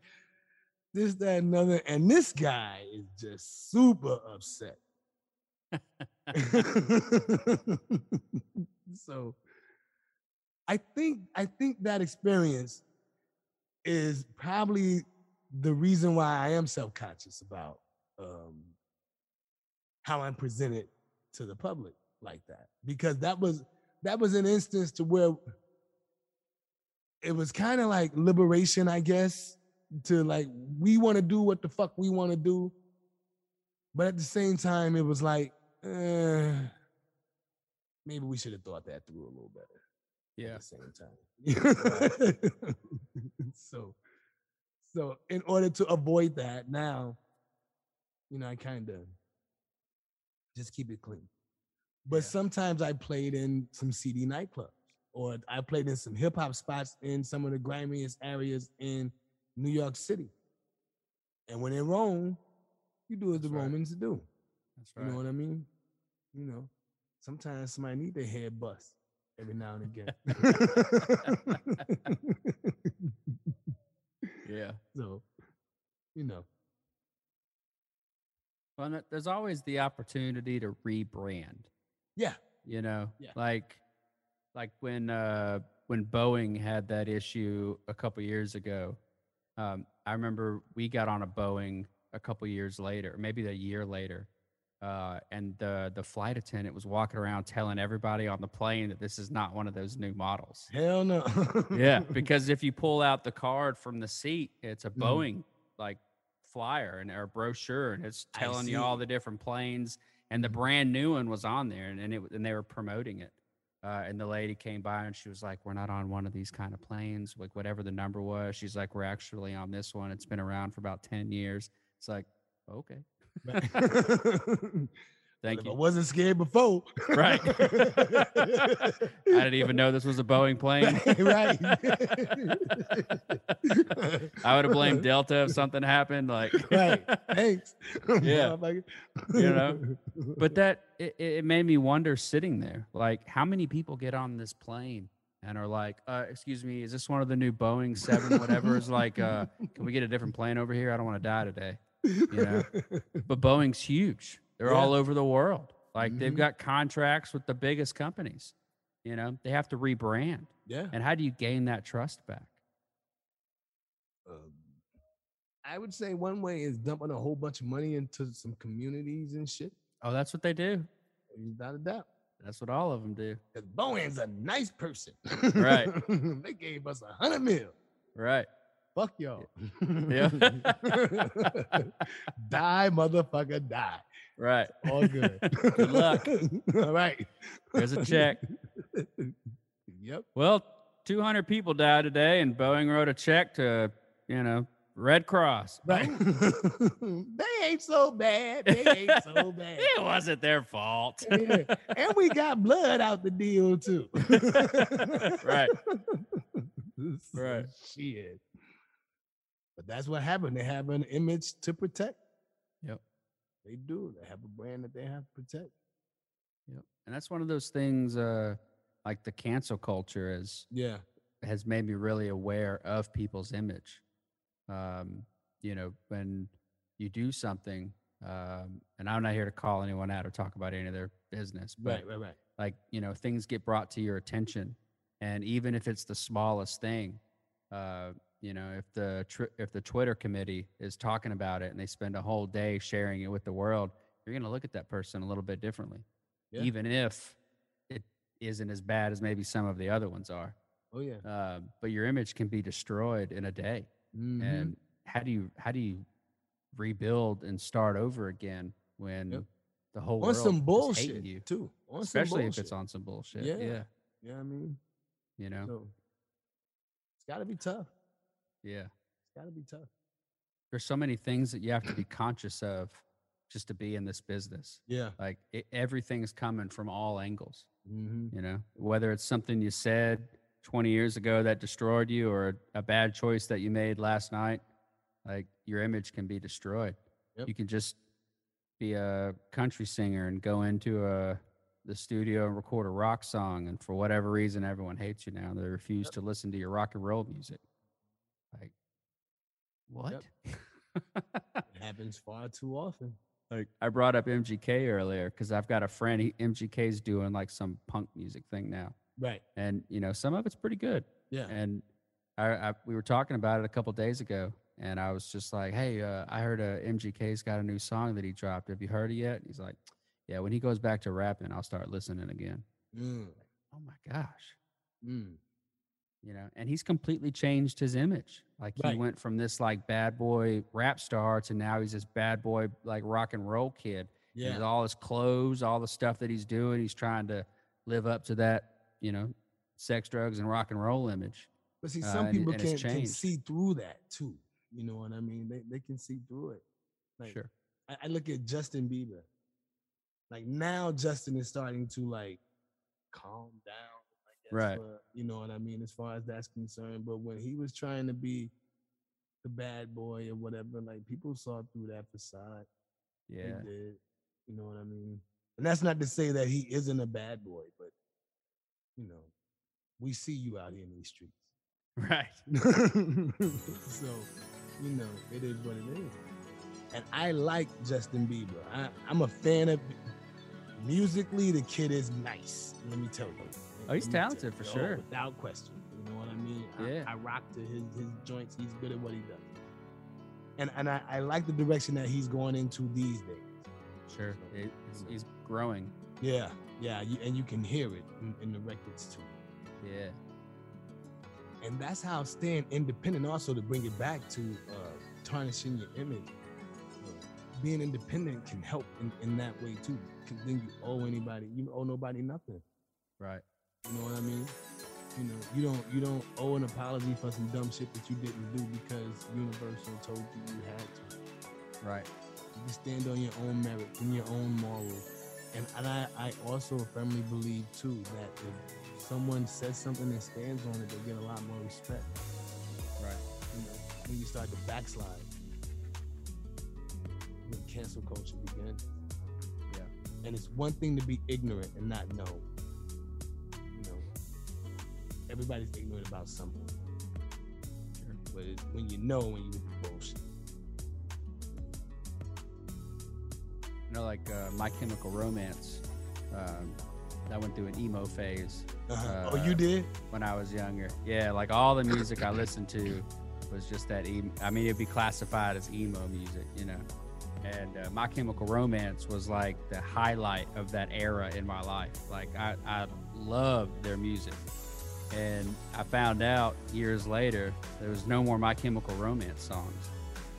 this, that, and another. And this guy is just super upset. so I think I think that experience is probably the reason why I am self-conscious about um, how I'm presented to the public like that. Because that was that was an instance to where it was kind of like liberation, I guess, to like we want to do what the fuck we want to do. But at the same time, it was like, eh, maybe we should have thought that through a little better yeah at the same time. so, so in order to avoid that, now, you know, I kind of just keep it clean. But Yeah. sometimes I played in some seedy nightclubs, or I played in some hip hop spots in some of the grimiest areas in New York City. And when in Rome, you do as the right. Romans do. that's right. You know what I mean? You know. sometimes somebody need their head bust every now and again. Yeah. so, you know, Well, there's always the opportunity to rebrand. yeah, you know Yeah. like like when uh when boeing had that issue a couple years ago um i remember we got on a boeing a couple years later maybe a year later uh and the the flight attendant was walking around telling everybody on the plane that this is not one of those new models. Hell no. yeah because if you pull out the card from the seat it's a Mhm. boeing like flyer and or brochure and it's telling you all the different planes and the brand new one was on there and, and it and they were promoting it. Uh, and the lady came by and she was like we're not on one of these kind of planes like whatever the number was. She's like we're actually on this one. It's been around for about 10 years. It's like okay thank you I wasn't scared before. Right. i didn't even know this was a boeing plane right. I would have blamed Delta if something happened. Like, right. Thanks. Yeah. You know, but that it, it made me wonder sitting there, like, how many people get on this plane and are like, uh, "Excuse me, is this one of the new Boeing Seven whatever?" Is like, uh, "Can we get a different plane over here? I don't want to die today." Know, But Boeing's huge; they're Yeah. all over the world. Like, they've Mhm. got contracts with the biggest companies. You know, they have to rebrand. yeah. And how do you gain that trust back? Um, I would say one way is dumping a whole bunch of money into some communities and shit. Oh, that's what they do. Without a doubt. That's what all of them do. Because Boeing's a nice person. Right. they gave us a hundred mil. Right. Fuck y'all. Yeah. die, motherfucker, die. Right. All good. Good luck. All right. There's a check. yep. Well, 200 people died today, and Boeing wrote a check to, you know, Red Cross. Right. Oh. they ain't so bad. They ain't so bad. It wasn't their fault. Yeah. And we got blood out the deal too. Right. Right. Shit. But that's what happened. They have an image to protect. Yep. They do. They have a brand that they have to protect. Yep. And that's one of those things, uh, like the cancel culture is Yeah. has made me really aware of people's image. Um, you know, when you do something, um, and I'm not here to call anyone out or talk about any of their business, but Right, right, right. like you know things get brought to your attention and even if it's the smallest thing uh, you know if the tr- if the twitter committee is talking about it and they spend a whole day sharing it with the world you're going to look at that person a little bit differently Yeah. even if it isn't as bad as maybe some of the other ones are Oh yeah. uh, but your image can be destroyed in a day Mhm. and how do you how do you rebuild and start over again when Yep. the whole on world some is bullshit hating you too. On especially if it's on some bullshit Yeah. yeah Yeah, I mean, you know so it's got to be tough. Yeah It's got to be tough. there's so many things that you have to be conscious of just to be in this business Yeah. like it, everything's coming from all angles Mm-hmm. you know whether it's something you said 20 years ago that destroyed you or a, bad choice that you made last night like your image can be destroyed Yep. you can just be a country singer and go into a the studio and record a rock song and for whatever reason everyone hates you now they refuse to listen to your rock and roll music like what It happens far too often. like I brought up MGK earlier because I've got a friend. He, MGK's doing like some punk music thing now, Right. and you know some of it's pretty good. Yeah. And I, I we were talking about it a couple days ago, and I was just like, "Hey, uh, I heard uh, MGK's got a new song that he dropped. Have you heard it yet?" He's like, "Yeah, when he goes back to rapping, I'll start listening again." Mm. Oh my gosh, Mm. You know, and he's completely changed his image. Like he went from this like bad boy rap star to now he's this bad boy like rock and roll kid. Yeah. with all his clothes, all the stuff that he's doing, he's trying to live up to that, you know, sex, drugs, and rock and roll image. But see, uh, some and- people and can, can see through that too. You know what I mean? They they can see through it. Like sure. I, I look at Justin Bieber. Like now, Justin is starting to like calm down. Right. for- you know what I mean, as far as that's concerned. But when he was trying to be the bad boy or whatever, like people saw through that facade. Yeah. Did. You know what I mean? And that's not to say that he isn't a bad boy, but you know, we see you out here in these streets. Right. so, you know, it is what it is. And I like Justin Bieber. I, I'm a fan of musically, the kid is nice. Let me tell you. Oh, he's Let me tell talented for sure. without question. You know what I mean? Yeah. I, I rock to his his joints. He's good at what he does. And and I, I like the direction that he's going into these days. Sure. It- it's- he's growing. Yeah, yeah, you, and you can hear it in, in the records too. Yeah. and that's how staying independent also to bring it back to uh, tarnishing your image being independent can help in, in that way too because then you owe anybody you owe nobody nothing Right. You know what i mean you know you don't you don't owe an apology for some dumb shit that you didn't do because universal told you you had to Right. you stand on your own merit and your own moral. and, and I, I also firmly believe too that if someone says something and stands on it they get a lot more respect Right. you know, when you start to backslide. When cancel culture begins. Yeah. And it's one thing to be ignorant and not know. Everybody's ignorant about something. Sure. But when you know when you bullshit. You know, like uh, My Chemical Romance. Um, I went through an emo phase Uh-huh. oh, Uh, you did? when I was younger. Yeah, like all the music I listened to was just that. emo. I mean, it'd be classified as emo music, you know. And uh, My Chemical Romance was like the highlight of that era in my life. Like I, I loved their music, and I found out years later there was no more My Chemical Romance songs,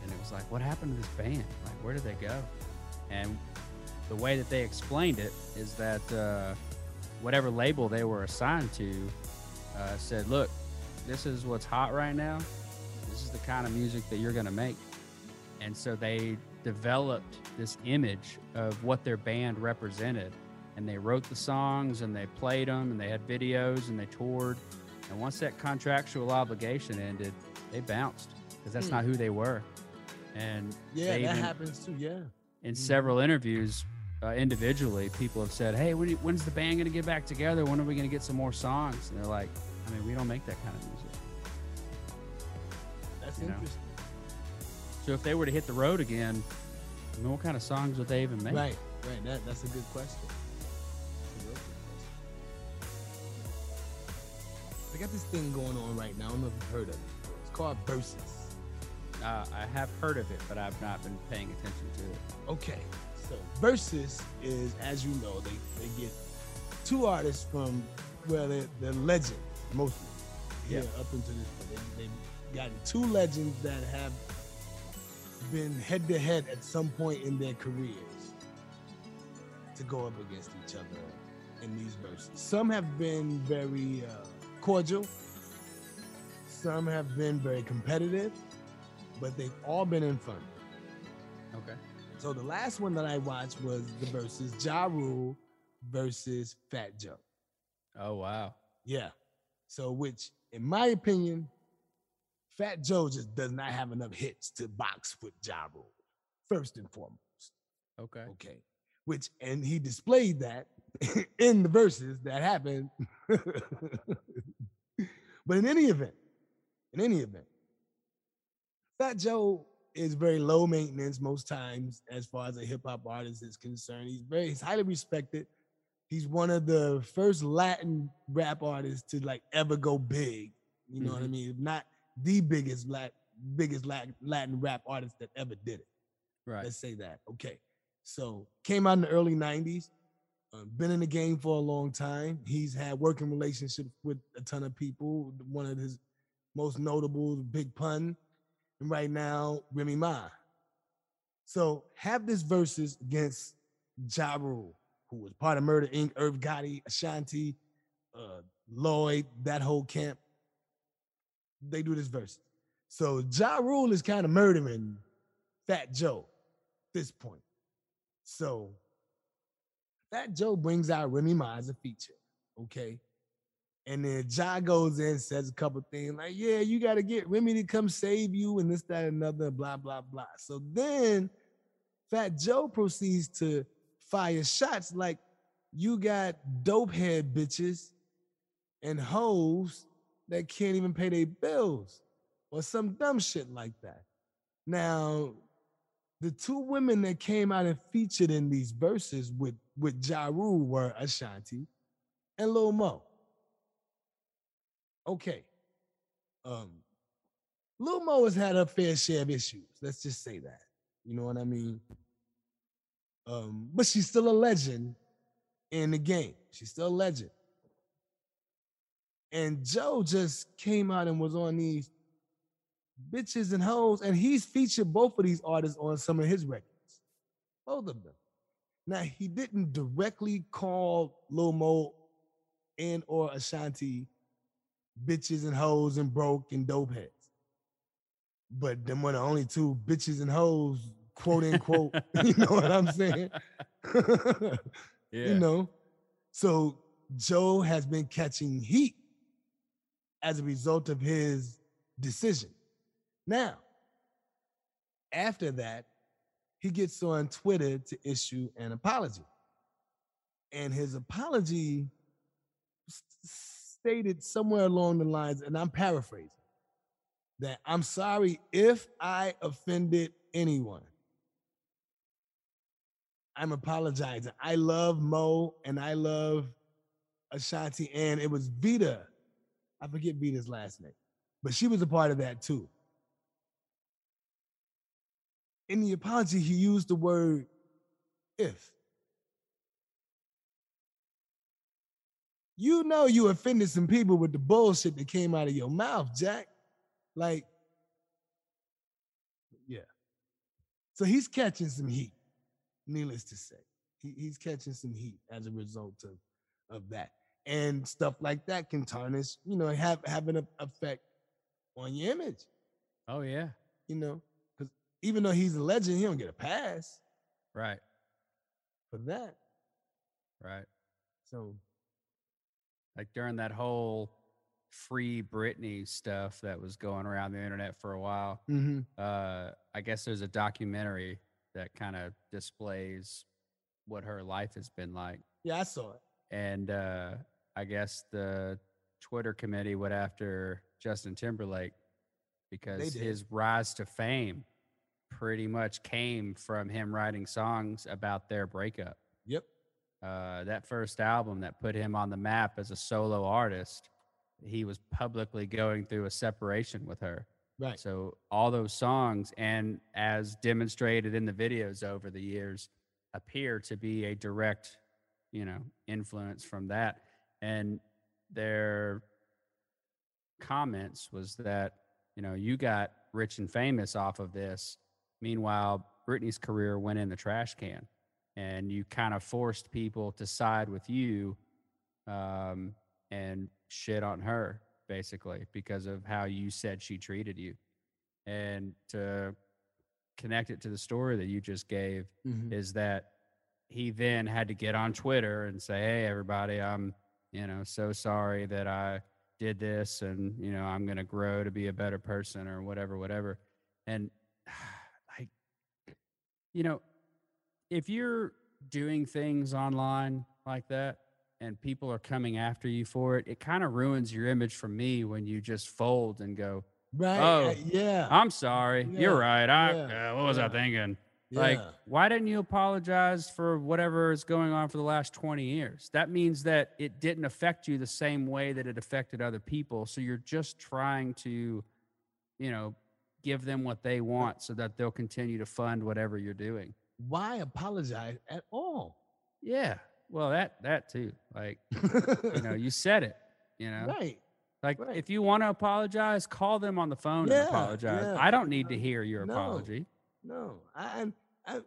and it was like, what happened to this band? Like, where did they go? And the way that they explained it is that uh, whatever label they were assigned to uh, said, "Look, this is what's hot right now. This is the kind of music that you're going to make." And so they developed this image of what their band represented, and they wrote the songs and they played them and they had videos and they toured. And once that contractual obligation ended, they bounced because that's Hmm. not who they were. And Yeah, that even- happens too. Yeah. in Mhm. several interviews uh, individually, people have said, "Hey, when, you- when's the band going to get back together? When are we going to get some more songs?" And they're like, "I mean, we don't make that kind of music." That's You know. interesting. So if they were to hit the road again, I mean, what kind of songs would they even make? Right, right. That, that's a good question. Got this thing going on right now. I don't know if you've heard of it. It's called Verzuz. Uh, I have heard of it, but I've not been paying attention to it. Okay, so Verzuz is, as you know, they, they get two artists from, well, they're, they're legends, mostly. Yeah. Here up until this point. They, they've gotten two legends that have been head to head at some point in their careers to go up against each other in these verses. Some have been very uh, cordial, some have been very competitive, but they've all been in fun. Okay. So the last one that I watched was the versus Ja Rule versus Fat Joe. Oh wow. Yeah. So which, in my opinion, Fat Joe just does not have enough hits to box with Ja Rule, first and foremost. Okay. Okay. Which and he displayed that in the verses that happened. but in any event, in any event, Fat Joe is very low maintenance most times as far as a hip hop artist is concerned. He's very he's highly respected. He's one of the first Latin rap artists to like ever go big. You know what I Mhm. mean? If not the biggest Lat- biggest Latin, Latin rap artist that ever did it. Right. Let's say that. Okay. So came out in the early 90s. Uh, been in the game for a long time. He's had working relationships with a ton of people. One of his most notable, Big Pun, and right now Remy Ma. So have this versus against Ja Rule, who was part of Murder Inc., Irv Gotti, Ashanti, uh, Lloyd, that whole camp. They do this verse. So Ja Rule is kind of murdering Fat Joe at this point. So Fat Joe brings out Remy Ma as a feature, okay? And then Ja goes in, says a couple things like, yeah, you got to get Remy to come save you and this, that, another, blah, blah, blah. So then Fat Joe proceeds to fire shots like you got dope head bitches and hoes that can't even pay their bills or some dumb shit like that. Now, the two women that came out and featured in these verses with with Ja Rule were Ashanti and Lil Mo. Okay. Um Lil Mo has had a fair share of issues. Let's just say that. You know what I mean? Um, but she's still a legend in the game. She's still a legend. And Joe just came out and was on these bitches and hoes, and he's featured both of these artists on some of his records. Both of them. Now he didn't directly call Lil Mo and or Ashanti bitches and hoes and broke and dope heads. But them were the only two bitches and hoes, quote unquote. you know what I'm saying? Yeah. You know. So Joe has been catching heat as a result of his decision. Now, after that, he gets on Twitter to issue an apology. And his apology stated somewhere along the lines, and I'm paraphrasing, that I'm sorry if I offended anyone. I'm apologizing. I love Mo and I love Ashanti, and it was Vita. I forget Vita's last name, but she was a part of that too. In the apology, he used the word if. You know you offended some people with the bullshit that came out of your mouth, Jack. Like, yeah. So he's catching some heat, needless to say. He, he's catching some heat as a result of, of that. And stuff like that can tarnish, you know, have have an effect on your image, Oh yeah. you know. Even though he's a legend, he don't get a pass Right. for that. Right. So Like during that whole free Britney stuff that was going around the internet for a while. mhm. Uh, I guess there's a documentary that kind of displays what her life has been like. yeah, I saw it. and uh, I guess the Twitter committee went after Justin Timberlake because his rise to fame pretty much came from him writing songs about their breakup. Yep. Uh, that first album that put him on the map as a solo artist, he was publicly going through a separation with her. Right. So all those songs, and as demonstrated in the videos over the years, appear to be a direct, you know, influence from that. And their comments was that, you know, you got rich and famous off of this. Meanwhile, Britney's career went in the trash can, and you kind of forced people to side with you um, and shit on her basically because of how you said she treated you. And to connect it to the story that you just gave Mhm. is that he then had to get on Twitter and say, "Hey, everybody, I'm, you know, so sorry that I did this, and you know, I'm going to grow to be a better person, or whatever, whatever." And you know, if you're doing things online like that and people are coming after you for it, it kind of ruins your image for me when you just fold and go, Right. Oh, yeah. "I'm sorry, you're right. I yeah, uh, what was I yeah. thinking?" Like, why didn't you apologize for whatever is going on for the last 20 years? That means that it didn't affect you the same way that it affected other people. So you're just trying to, you know, give them what they want so that they'll continue to fund whatever you're doing. Why apologize at all? Yeah. Well, that that too. Like, you know, you said it, you know. right. Like right. if you want to apologize, call them on the phone Yeah, and apologize. yeah. I don't need to uh, hear your No. apology. No, I, I, I,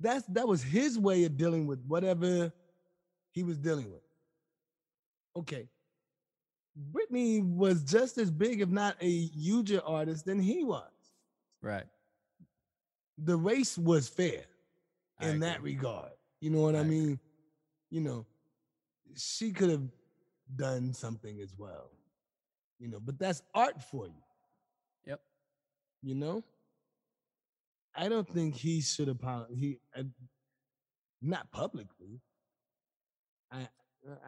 that's that was his way of dealing with whatever he was dealing with. Okay, Britney was just as big, if not a huger artist than he was. Right. The race was fair I in that regard. You know what I, I agree. mean? You know, she could have done something as well. You know, but that's art for you. Yep. You know, I don't think he should apologize. He, I, not publicly. I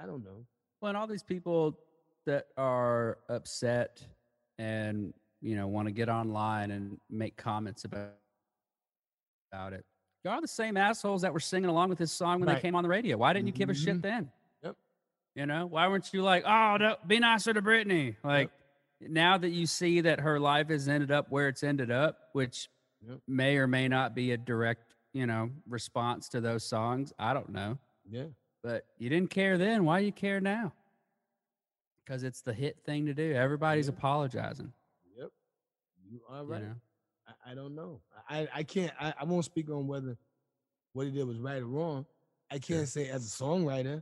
I don't know. Well, and all these people that are upset and you know want to get online and make comments about about it. You are the same assholes that were singing along with this song when Right. they came on the radio. Why didn't you give a shit Mhm. then? Yep. You know, why weren't you like, oh, no, be nicer to Britney? Like, now that you see that her life has ended up where it's ended up, which Yep. may or may not be a direct, you know, response to those songs. I don't know. Yeah. But you didn't care then. Why you care now? Because it's the hit thing to do. Everybody's Yeah. apologizing. You are You right. know? I, I don't know. I, I can't I, I won't speak on whether what he did was right or wrong. I can't say as a songwriter,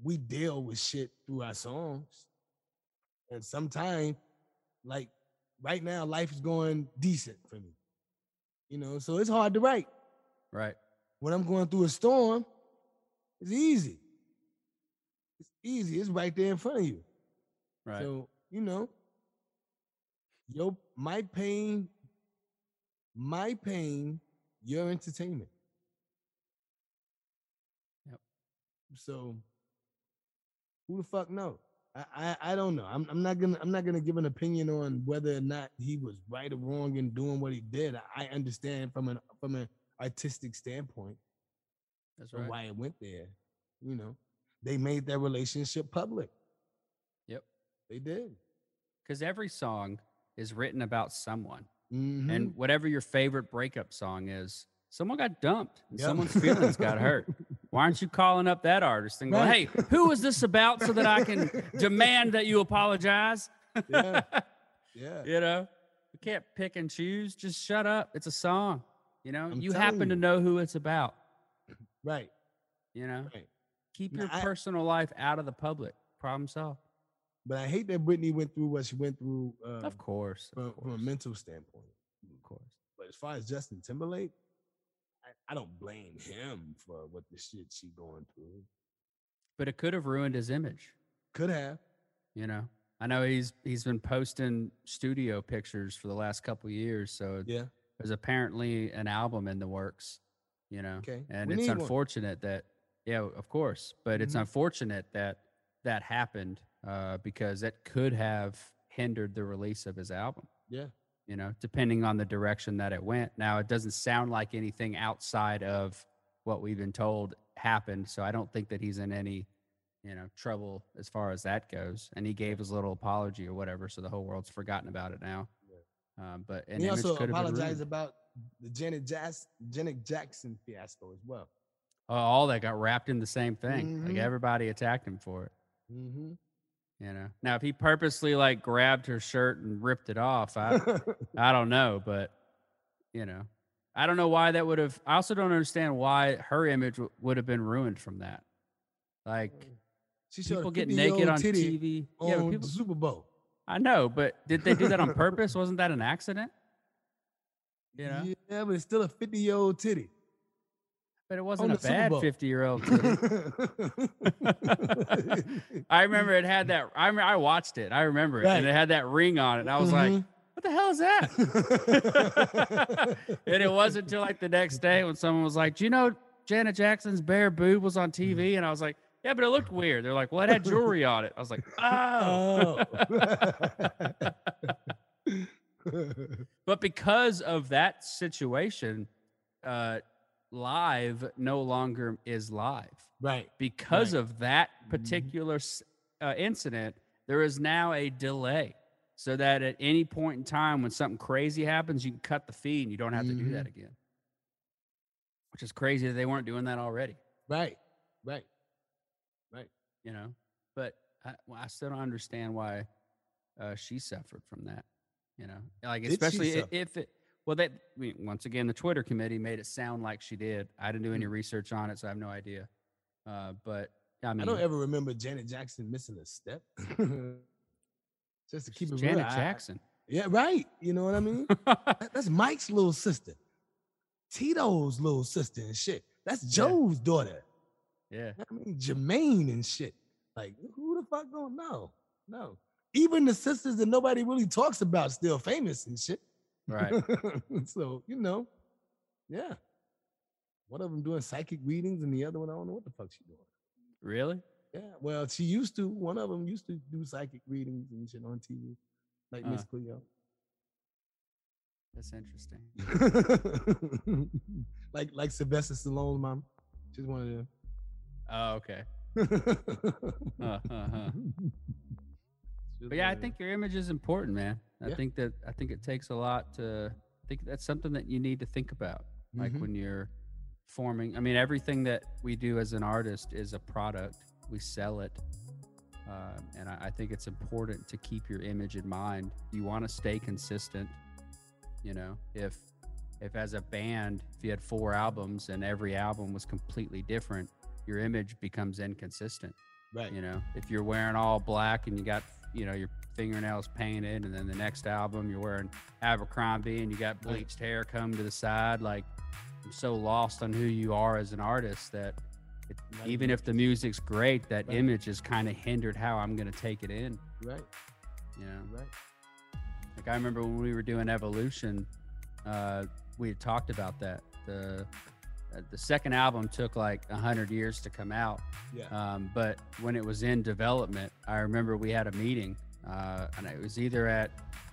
we deal with shit through our songs. And sometimes, like right now, life is going decent for me. You know, so it's hard to write. Right. When I'm going through a storm, it's easy. It's easy. It's right there in front of you. Right. So, you know, yo, my pain, my pain, your entertainment. Yep. So who the fuck know? I, I, I don't know. I'm, I'm not gonna I'm not gonna give an opinion on whether or not he was right or wrong in doing what he did. I, I understand from an from an artistic standpoint That's right. why it went there. You know, they made their relationship public. Yep. They did. Because every song is written about someone. Mhm. And whatever your favorite breakup song is, someone got dumped and Yep. someone's feelings got hurt. Why aren't you calling up that artist and going, Right. hey, who is this about so that I can demand that you apologize? Yeah. yeah. you know, we can't pick and choose. Just shut up. It's a song. You know, I'm you happen to know who it's about. Right. You know, Right. keep your I- personal life out of the public. Problem solved. But I hate that Britney went through what she went through uh, Of course. from, Of from a course. mental standpoint. Of course. But as far as Justin Timberlake, I, I don't blame him for what the shit she going through. But it could have ruined his image. Could have. You know, I know he's he's been posting studio pictures for the last couple of years, so Yeah. there's apparently an album in the works. You know, Okay. and We it's need one. unfortunate that yeah, of course, but it's Mhm. unfortunate that that happened uh, because it could have hindered the release of his album. Yeah. You know, depending on the direction that it went. Now, it doesn't sound like anything outside of what we've been told happened, so I don't think that he's in any you know trouble as far as that goes. And he gave his little apology or whatever, so the whole world's forgotten about it now. Um, but an he also apologized about the Janet, Jas- Janet Jackson fiasco as well. Oh, all that got wrapped in the same thing. Like Mhm. everybody attacked him for it. Mm-hmm. You know. Now, if he purposely like grabbed her shirt and ripped it off, I I don't know, but you know, I don't know why that would have. I also don't understand why her image w- would have been ruined from that. Like mm. she showed people get naked on TV. on yeah, people. the Super Bowl. I know, but did they do that on purpose? Wasn't that an accident? You know, Yeah, but it's still a 50 year old titty. But it wasn't a bad fifty-year-old. I remember it had that. I remember I watched it. I remember it, and it had that ring on it. And I was like, Mhm. "What the hell is that?" and it wasn't until like the next day when someone was like, "Do you know Janet Jackson's bare boob was on TV?" And I was like, "Yeah, but it looked weird." They're like, "Well, it had jewelry on it." I was like, "Oh." but because of that situation, uh, live no longer is live. right. Because Right. of that Mhm. particular s uh, incident, there is now a delay. So that at any point in time when something crazy happens, you can cut the feed and you don't have to do that again. Which is crazy that they weren't doing that already, Right. Right. Right. You know? But I, well, I still don't understand why uh, she suffered from that, you know? Like, Did especially i- suffer? if it, well, that, I mean, once again, the Twitter committee made it sound like she did. I didn't do any research on it, so I have no idea. Uh, but I mean, I don't ever remember Janet Jackson missing a step. Just to keep it real. Janet I- I- Jackson. yeah, right. You know what I mean? That- That's Mike's little sister. Tito's little sister and shit. That's Yeah. Joe's daughter. yeah. I mean, Jermaine and shit. Like, who the fuck don't know? No. Even the sisters that nobody really talks about still famous and shit. Right. so, you know, yeah. one of them doing psychic readings, and the other one I don't know what the fuck she doing. Really? Yeah, well, she used to. One of them used to do psychic readings and shit on TV, like Miss Uh. Cleo. That's interesting. like like Sylvester Stallone's mom. She's one of them. Oh, okay. Uh, uh, uh. But yeah, I think your image is important, man. I think that I think it takes a lot to I think that's something that you need to think about. Like Mhm. when you're forming I mean everything that we do as an artist is a product. We sell it. Um, and I, I think it's important to keep your image in mind. You want to stay consistent. You know, if if as a band, if you had four albums and every album was completely different, your image becomes inconsistent right. you know if you're wearing all black and you got you know your fingernails painted and then the next album you're wearing abercrombie and you got bleached hair come to the side like i'm so lost on who you are as an artist that it, Right. even if the music's great that Right. image is kind of hindered how i'm going to take it in Right. you know Right. like I remember when we were doing Evolution, uh, we had talked about that. The uh, the second album took like a hundred years to come out, Yeah. um, but when it was in development, I remember we had a meeting, uh, and it was either at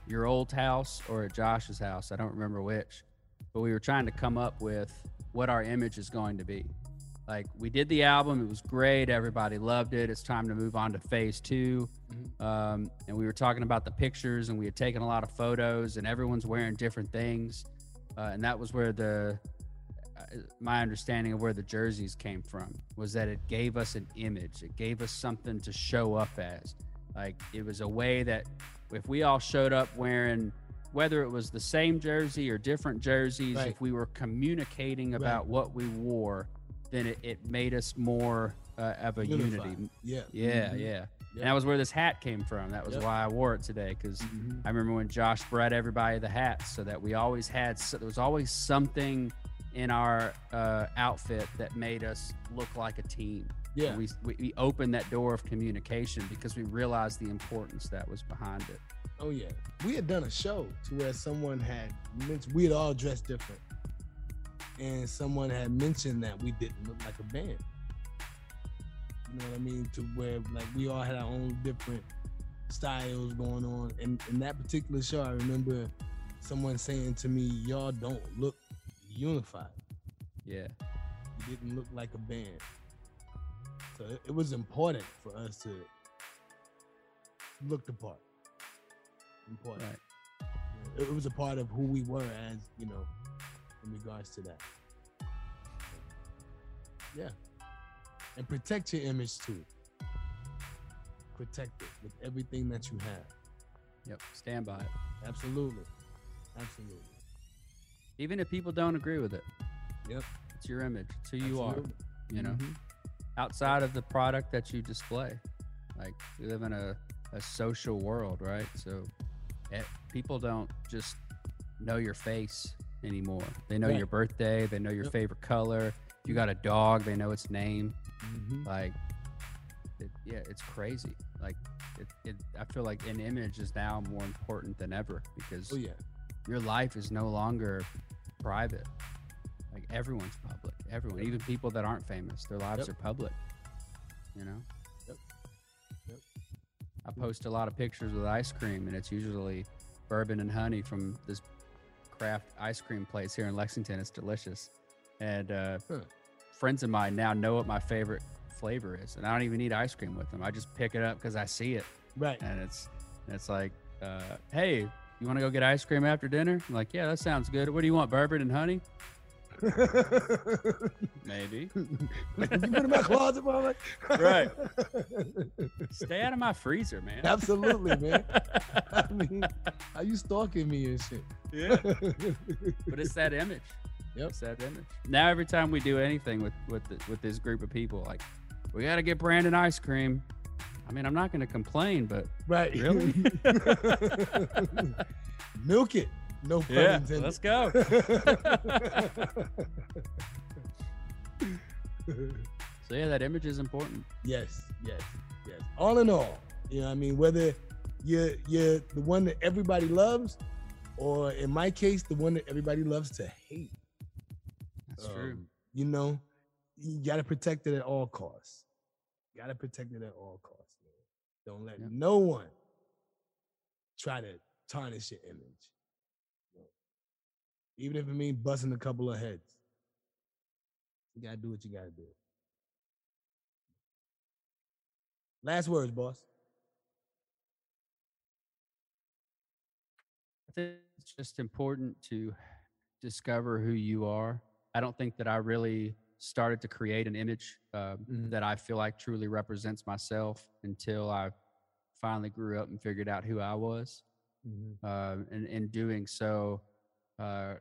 your old house or at Josh's house. I don't remember which, but we were trying to come up with what our image is going to be. Like we did the album, it was great, everybody loved it. It's time to move on to phase 2 Mhm. Um, and we were talking about the pictures, and we had taken a lot of photos, and everyone's wearing different things, uh, and that was where the uh, my understanding of where the jerseys came from was that it gave us an image. It gave us something to show up as. Like it was a way that if we all showed up wearing whether it was the same jersey or different jerseys, Right. if we were communicating about what we wore, then it, it made us more uh, of a Unified. unity. Yeah. Yeah, Mhm. yeah. Yeah. And that was where this hat came from. That was Yep. why I wore it today because Mhm. I remember when Josh brought everybody the hats, so that we always had so there was always something in our uh, outfit that made us look like a team. Yeah. We, we we opened that door of communication because we realized the importance that was behind it. Oh yeah, we had done a show to where someone had mentioned we had all dressed different, and someone had mentioned that we didn't look like a band. You know what I mean? To where like we all had our own different styles going on, and in that particular show, I remember someone saying to me, "Y'all don't look unified. Yeah, You didn't look like a band." So it, it was important for us to look the part. Important right. it was a part of who we were as you know in regards to that yeah and protect your image too protect it with everything that you have Yep. Stand by it, absolutely absolutely even if people don't agree with it. Yep. It's your image. It's who you are. You know. Mhm. Outside of the product that you display. Like we live in a, a social world, right? So eh, people don't just know your face anymore. They know Right. your birthday, they know your Yep. favorite color. If you got a dog, they know its name. Mhm. Like, it, yeah, it's crazy. Like, it, it, I feel like an image is now more important than ever because oh yeah your life is no longer private. Like everyone's public. Everyone, even people that aren't famous, their lives Yep. are public. You know. Yep. Yep. I post a lot of pictures with ice cream, and it's usually bourbon and honey from this craft ice cream place here in Lexington. It's delicious, and uh, Huh. friends of mine now know what my favorite flavor is, and I don't even need ice cream with them. I just pick it up because I see it, right and it's and it's like, uh, hey, you want to go get ice cream after dinner? I'm like, yeah, that sounds good. What do you want, bourbon and honey? Maybe. like, you put in my closet bro? Like- Right. Stay out of my freezer, man. absolutely man i mean how you stalking me and shit yeah. But it's that image. Yep. It's that image. Now every time we do anything with with the, with this group of people, like we got to get Brandon ice cream. I mean, I'm not going to complain, but Right. Really? Milk it. No pun yeah, intended. let's go. So yeah, that image is important. yes, yes, yes. All in all, you know, I mean, whether you're you're the one that everybody loves, or in my case, the one that everybody loves to hate. That's true. Um, you know, you got to protect it at all costs. You Got to protect it at all costs, man. Don't let Yep. no one try to tarnish your image. Even if it means busting a couple of heads. You got to do what you got to do. Last words, boss. I think it's just important to discover who you are. I don't think that I really started to create an image um, Mhm. that I feel like truly represents myself until I finally grew up and figured out who I was. Uh, and in doing so, uh,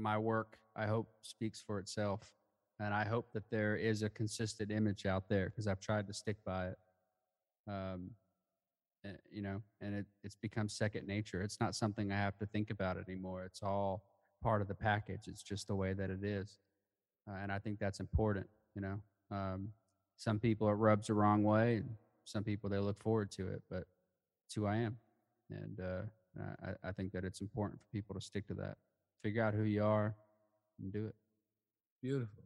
my work, I hope, speaks for itself. And I hope that there is a consistent image out there because I've tried to stick by it. Um, uh, you know, and it, it's become second nature. It's not something I have to think about anymore. It's all part of the package. It's just the way that it is. Uh, and I think that's important, you know. Um, some people it rubs the wrong way, and some people they look forward to it, but it's who I am. And uh, I, I think that it's important for people to stick to that. Figure out who you are and do it. Beautiful.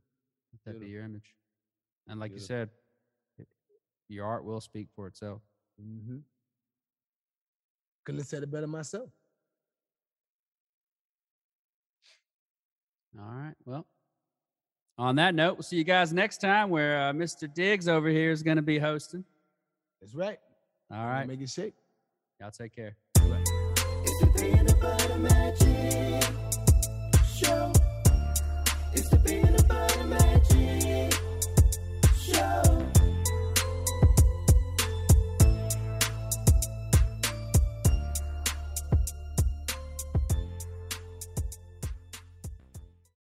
Let that be your image. And like Beautiful. you said, it, your art will speak for itself. Mm-hmm. Couldn't have said it better myself. All right. Well, on that note, we'll see you guys next time where uh, Mr. Diggs over here is going to be hosting. That's right. All right. Make it shake. Y'all take care.